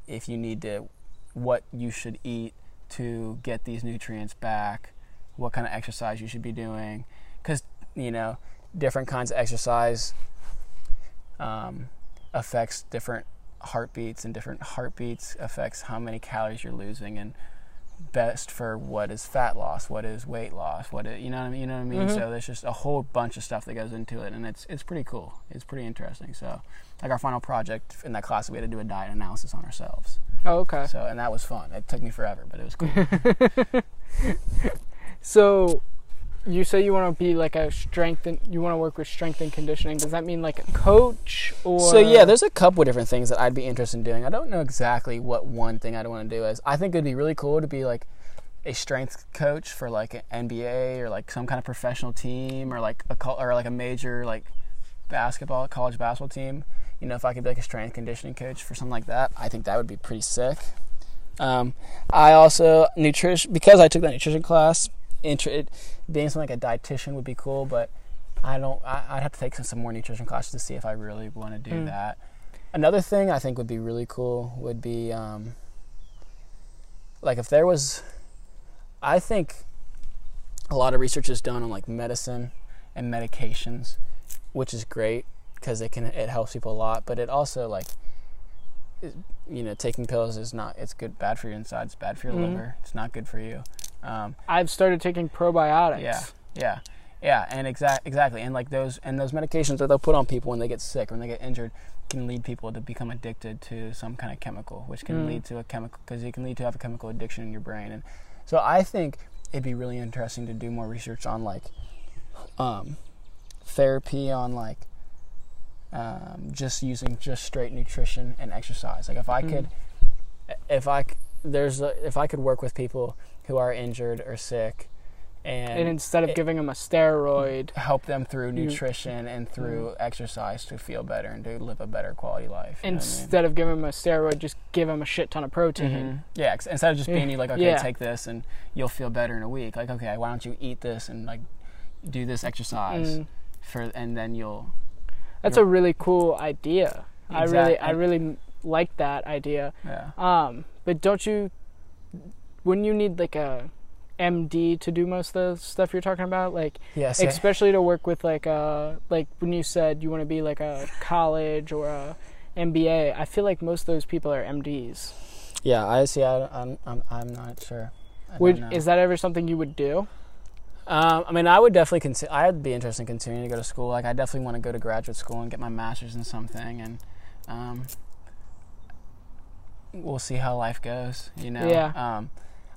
if you need to what you should eat to get these nutrients back what kind of exercise you should be doing because you know different kinds of exercise um, affects different heartbeats and different heartbeats affects how many calories you're losing and best for what is fat loss what is weight loss what is, you know what I mean you know what I mean? Mhm. so there's just a whole bunch of stuff that goes into it and it's it's pretty cool. It's pretty interesting. So like our final project in that class we had to do a diet analysis on ourselves. Oh, okay. so and that was fun. It took me forever but it was cool. So, you say you want to be like a strength and you want to work with strength and conditioning. Does that mean like a coach or? So yeah, there's a couple of different things that I'd be interested in doing. I don't know exactly what one thing I'd want to do is. I think it'd be really cool to be like a strength coach for like an NBA or like some kind of professional team or like a or like a major like basketball college basketball team. You know, if I could be like a strength conditioning coach for something like that, I think that would be pretty sick. Um, I also nutrition because I took that nutrition class. Being something like a dietitian would be cool, but I don't. I, I'd have to take some, some more nutrition classes to see if I really want to do Mm. that. Another thing I think would be really cool would be um, like if there was. I think a lot of research is done on like medicine and medications, which is great because it can it helps people a lot. But it also like you know, taking pills is not. It's good, bad for your inside. It's bad for your Mhm. liver. It's not good for you. Um, I've started taking probiotics. yeah, yeah, yeah, and exact exactly, and like those and those medications that they'll put on people when they get sick, or when they get injured, can lead people to become addicted to some kind of chemical, which can Mm. lead to a chemical because it can lead to have a chemical addiction in your brain. And so I think it'd be really interesting to do more research on like um, therapy on like um, just using just straight nutrition and exercise. Like if I Mm. could, if I there's a, if I could work with people who are injured or sick, and, And instead of it- giving them a steroid, help them through You- nutrition and through exercise to feel better and to live a better quality life. what I mean? instead of giving them a steroid, just give them a shit ton of protein. Mhm. Yeah, instead of just being like, okay, Yeah. take this and you'll feel better in a week. Like, okay, why don't you eat this and like do this exercise Mm. for, and then you'll. That's a really cool idea. I really, I really like that idea. Yeah. Um, but don't you? Wouldn't you need like a MD to do most of the stuff you're talking about? Like, Yes. especially to work with like uh like when you said you want to be like a college or a NBA. I feel like most of those people are MDs. yeah. I see. I, I'm, I'm. I'm not sure. I Would is that ever something you would do? Um, I mean, I would definitely consider. I'd be interested in continuing to go to school. Like, I definitely want to go to graduate school and get my master's in something, and um, we'll see how life goes. You know. Yeah. Um,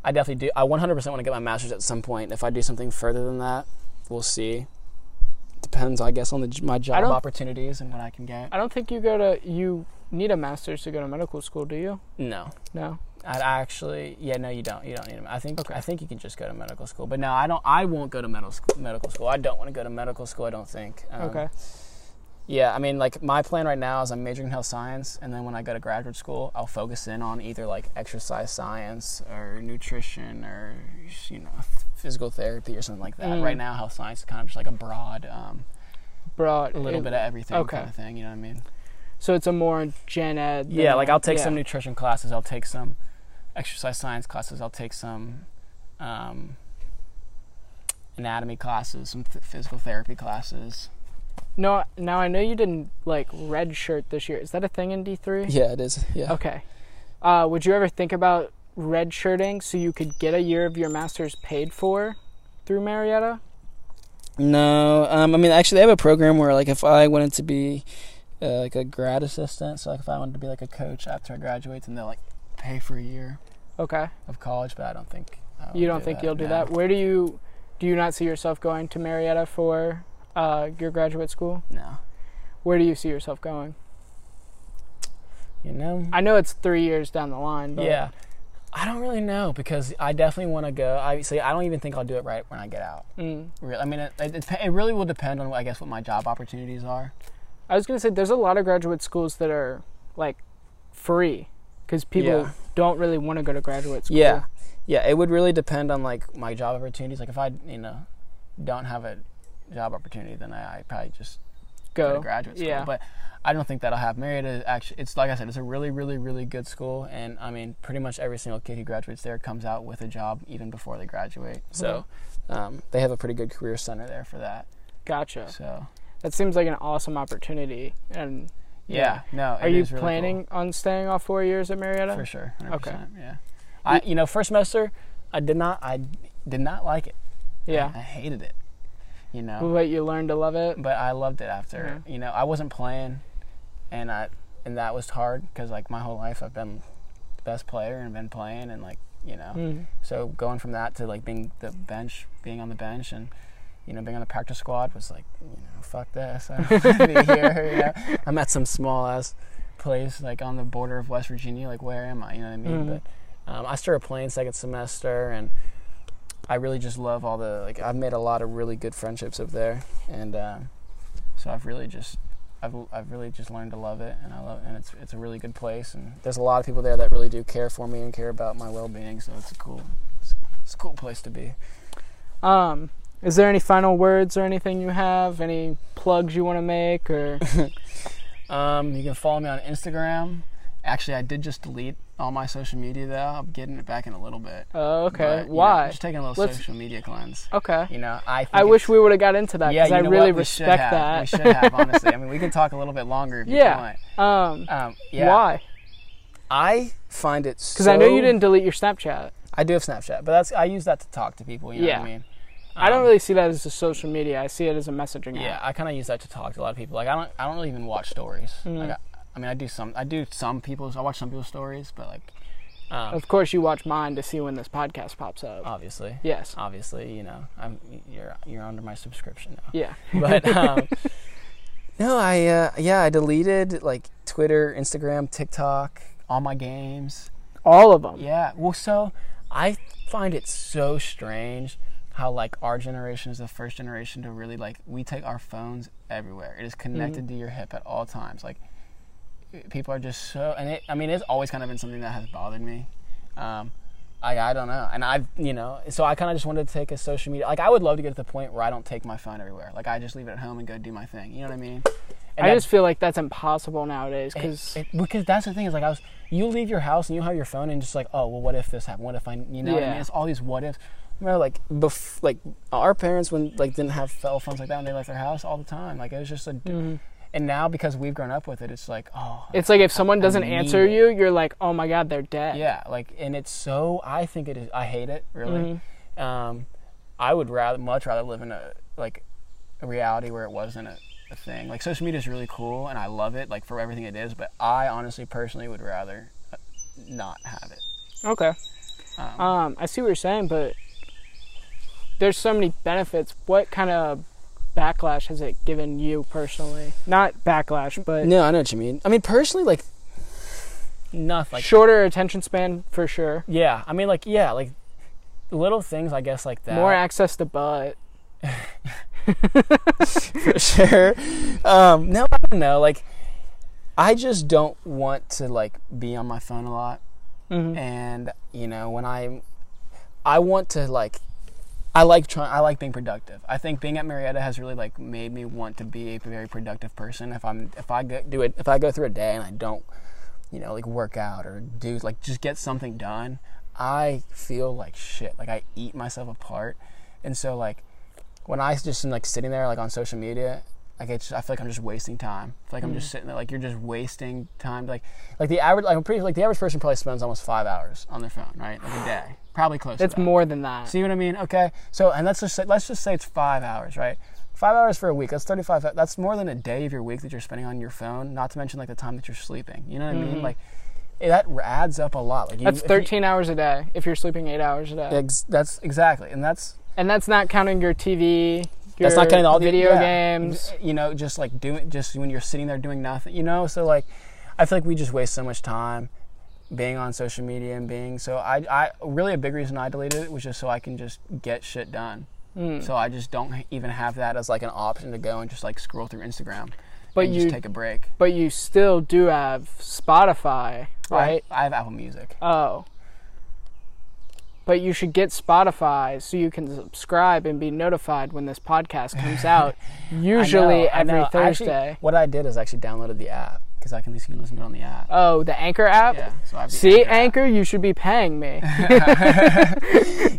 I definitely do. I 100% want to get my master's at some point. If I do something further than that, we'll see. Depends, I guess, on the, my job opportunities and what I can get. I don't think you go to you need a master's to go to medical school, do you? No. No. I'd actually, yeah, no, you don't. You don't need them. I think, Okay. I think you can just go to medical school. But no, I don't. I won't go to medical school. Medical school. I don't want to go to medical school. I don't think. Um, Okay. Yeah, I mean, like my plan right now is I'm majoring in health science, and then when I go to graduate school, I'll focus in on either like exercise science or nutrition or you know physical therapy or something like that. Mm. Right now, health science is kind of just like a broad, um, Broad a little it- bit of everything okay. kind of thing. You know what I mean? So it's a more gen ed. Yeah, like I'll take yeah. some nutrition classes. I'll take some exercise science classes. I'll take some um, anatomy classes, some th- physical therapy classes. No, now I know you didn't like red shirt this year. Is that a thing in D three? Yeah, it is. Yeah. Okay. Uh, would you ever think about red shirting so you could get a year of your master's paid for through Marietta? No, um, I mean actually they have a program where like if I wanted to be uh, like a grad assistant, so like if I wanted to be like a coach after I graduate, then they'll like pay for a year Okay. of college. But I don't think I You don't think you'll do no. that? Where do you do you not see yourself going to Marietta for uh, your graduate school? No, Where do you see yourself going? you know. I know it's three years down the line, but yeah, I don't really know because I definitely want to go. I see. I don't even think I'll do it right when I get out. Mm. Really, I mean, it, it, it really will depend on I guess what my job opportunities are. I was gonna say there's a lot of graduate schools that are like free because people Yeah. don't really want to go to graduate school. Yeah, yeah. It would really depend on like my job opportunities. Like if I, you know, don't have a job opportunity, then I, I probably just go, go to graduate school. Yeah. But I don't think that'll happen. Marietta actually, it's like I said, it's a really, really, really good school, and I mean, pretty much every single kid who graduates there comes out with a job even before they graduate. So um, they have a pretty good career center there for that. Gotcha. So That seems like an awesome opportunity. And yeah, no. are it you is really cool. planning on staying off four years at Marietta? for sure? 100%, Okay. Yeah. I, you know, first semester, I did not, I did not like it. Yeah. I, I hated it. You know. But you learned to love it. but I loved it after. Yeah. You know, I wasn't playing, and I and that was hard because like my whole life I've been the best player and been playing and like you know. Mm. So going from that to like being the bench, being on the bench, and you know being on the practice squad was like you know fuck this. I don't want to be here. You know? I'm at some small ass place like on the border of West Virginia. Like where am I? You know what I mean? Mhm. But um, I started playing second semester and. I really just love all the like. I've made a lot of really good friendships up there, and um, so I've really just I've, I've really just learned to love it, and I love and it's it's a really good place, and there's a lot of people there that really do care for me and care about my well being. So it's a cool it's, it's a cool place to be. Um, is there any final words or anything you have? Any plugs you want to make or? Um, you can follow me on Instagram. Actually, I did just delete all my social media though. I'm getting it back in a little bit. Oh, okay. But, you know, Why? just taking a little Let's- social media cleanse. okay. You know, I think I wish we would have got into that yeah, because I know really? We should respect have. that. We should have, honestly. I mean, we can talk a little bit longer if you want. um, Um, yeah. why? I find it Because I know you didn't delete your Snapchat. I do have Snapchat, but that's I use that to talk to people. You know Yeah. what I mean? I don't Um, really see that as a social media. I see it as a messaging Yeah, app. I kind of use that to talk to a lot of people. Like I don't, I don't really even watch stories. Mm. Like I, I mean, I do some, I do some people's, I watch some people's stories, but like, um, Of course, you watch mine to see when this podcast pops up. obviously, yes. obviously, you know, I'm you're you're under my subscription now. Yeah. But um, no, I uh, yeah, I deleted like Twitter, Instagram, TikTok, all my games. All of them. Yeah. Well, so I find it so strange how like our generation is the first generation to really like we take our phones everywhere. It is connected to your hip at all times. Like people are just so and it I mean it's always kind of been something that has bothered me. Um I, I don't know. And I, you know, so I kind of just wanted to take a social media. Like, I would love to get to the point where I don't take my phone everywhere. Like, I just leave it at home and go do my thing. You know what I mean? And I just feel like that's impossible nowadays because because that's the thing is like I was you leave your house and you have your phone and just like oh well what if this happened what if I you know what I mean it's all these what ifs remember like bef- like our parents when like didn't have cell phones like that when they left their house all the time like it was just a Mhm. And now because we've grown up with it it's like oh it's like if someone doesn't answer it. you, you're like, oh my god, they're dead. yeah like and it's so I think it is I hate it really Mhm. um I would rather much rather live in a like a reality where it wasn't a, a thing like social media is really cool and I love it like for everything it is but I honestly personally would rather uh, not have it Okay. um, Um, I see what you're saying, but there's so many benefits. What kind of backlash has it given you personally? Not backlash, but No, I know what you mean. I mean, personally, like, nothing. Like, shorter attention span for sure. yeah, I mean, like, yeah, like, little things, I guess, like that. More access to butt. for sure. Um, no, I don't know. Like, I just don't want to like be on my phone a lot, Mhm. and you know, when I'm, I want to like. I like trying. I like being productive. I think being at Marietta has really like made me want to be a very productive person. If I'm, if I go, do it, if I go through a day and I don't, you know, like work out or do like just get something done, I feel like shit. Like I eat myself apart, and so like when I just am like sitting there like on social media, like it's I feel like I'm just wasting time. I feel like I'm just mm. sitting there like you're just wasting time. Like like the average like I'm pretty like the average person probably spends almost five hours on their phone, right? Like a day, probably close. It's to that. more than that. See what I mean? Okay. So and let's just say let's just say it's five hours, right? Five hours for a week. That's thirty-five. That's more than a day of your week that you're spending on your phone. Not to mention like the time that you're sleeping. You know what I mean? Mm-hmm. Like it, that adds up a lot. Like you, That's if you- 13 hours a day if you're sleeping eight hours a day. Ex- that's exactly, and that's And that's not counting your TV, that's not counting all the video yeah. games. You know, just like doing, just when you're sitting there doing nothing. You know, so like, I feel like we just waste so much time being on social media and being so. I, I really a big reason I deleted it was just so I can just get shit done. Mm. So I just don't even have that as like an option to go and just like scroll through Instagram. But and you- just take a break. But you still do have Spotify, right? I, I have Apple Music. Oh. But you should get Spotify so you can subscribe and be notified when this podcast comes out. Usually I know, I every know. I actually- Thursday. what I did is actually downloaded the app because I can at least you can listen to it on the app. Oh, the Anchor app? Yeah. So I have the See, app. Anchor, you should be paying me.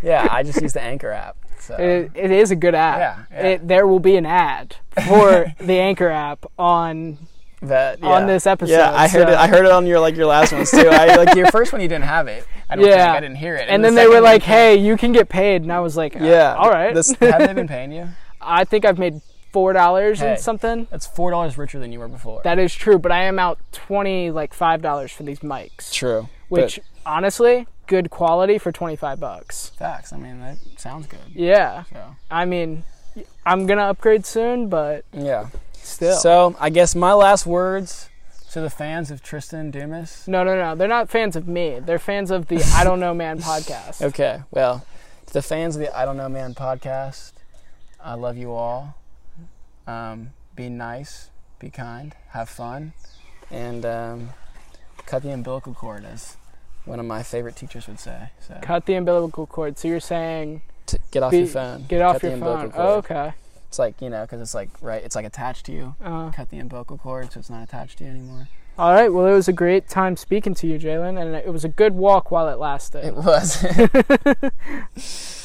Yeah, I just use the Anchor app. So. it, it is a good app. Yeah, yeah. It, there will be an ad for the Anchor app on that yeah. on this episode, Yeah, I heard so- it. I heard it on your like your last ones too. I like your first one you didn't have it. I don't Yeah. think I didn't hear it. and the then they were like, "Hey, you can get paid," and I was like, uh, yeah, all right." This, have they been paying you? I think I've made four dollars Hey. and something. That's four dollars richer than you were before. That is true, but I am out twenty, like five dollars for these mics, true. which honestly, good quality for twenty five bucks. facts. I mean, that sounds good. Yeah, So I mean, I'm gonna upgrade soon, but yeah. still. So I guess my last words to the fans of Tristan Dumas. no, no, no. They're not fans of me. They're fans of the I Don't Know Man podcast. Okay, well, to the fans of the I Don't Know Man podcast, I love you all. Um, be nice, be kind, have fun, and um, cut the umbilical cord, as one of my favorite teachers would say. So Cut the umbilical cord. So you're saying t- get off be- your phone. get off cut your umbilical phone. Oh, okay. It's like you know, because it's like right, it's like attached to you. Uh, Cut the umbilical cord, so it's not attached to you anymore. all right. Well, it was a great time speaking to you, Jalen, and it was a good walk while it lasted. It was.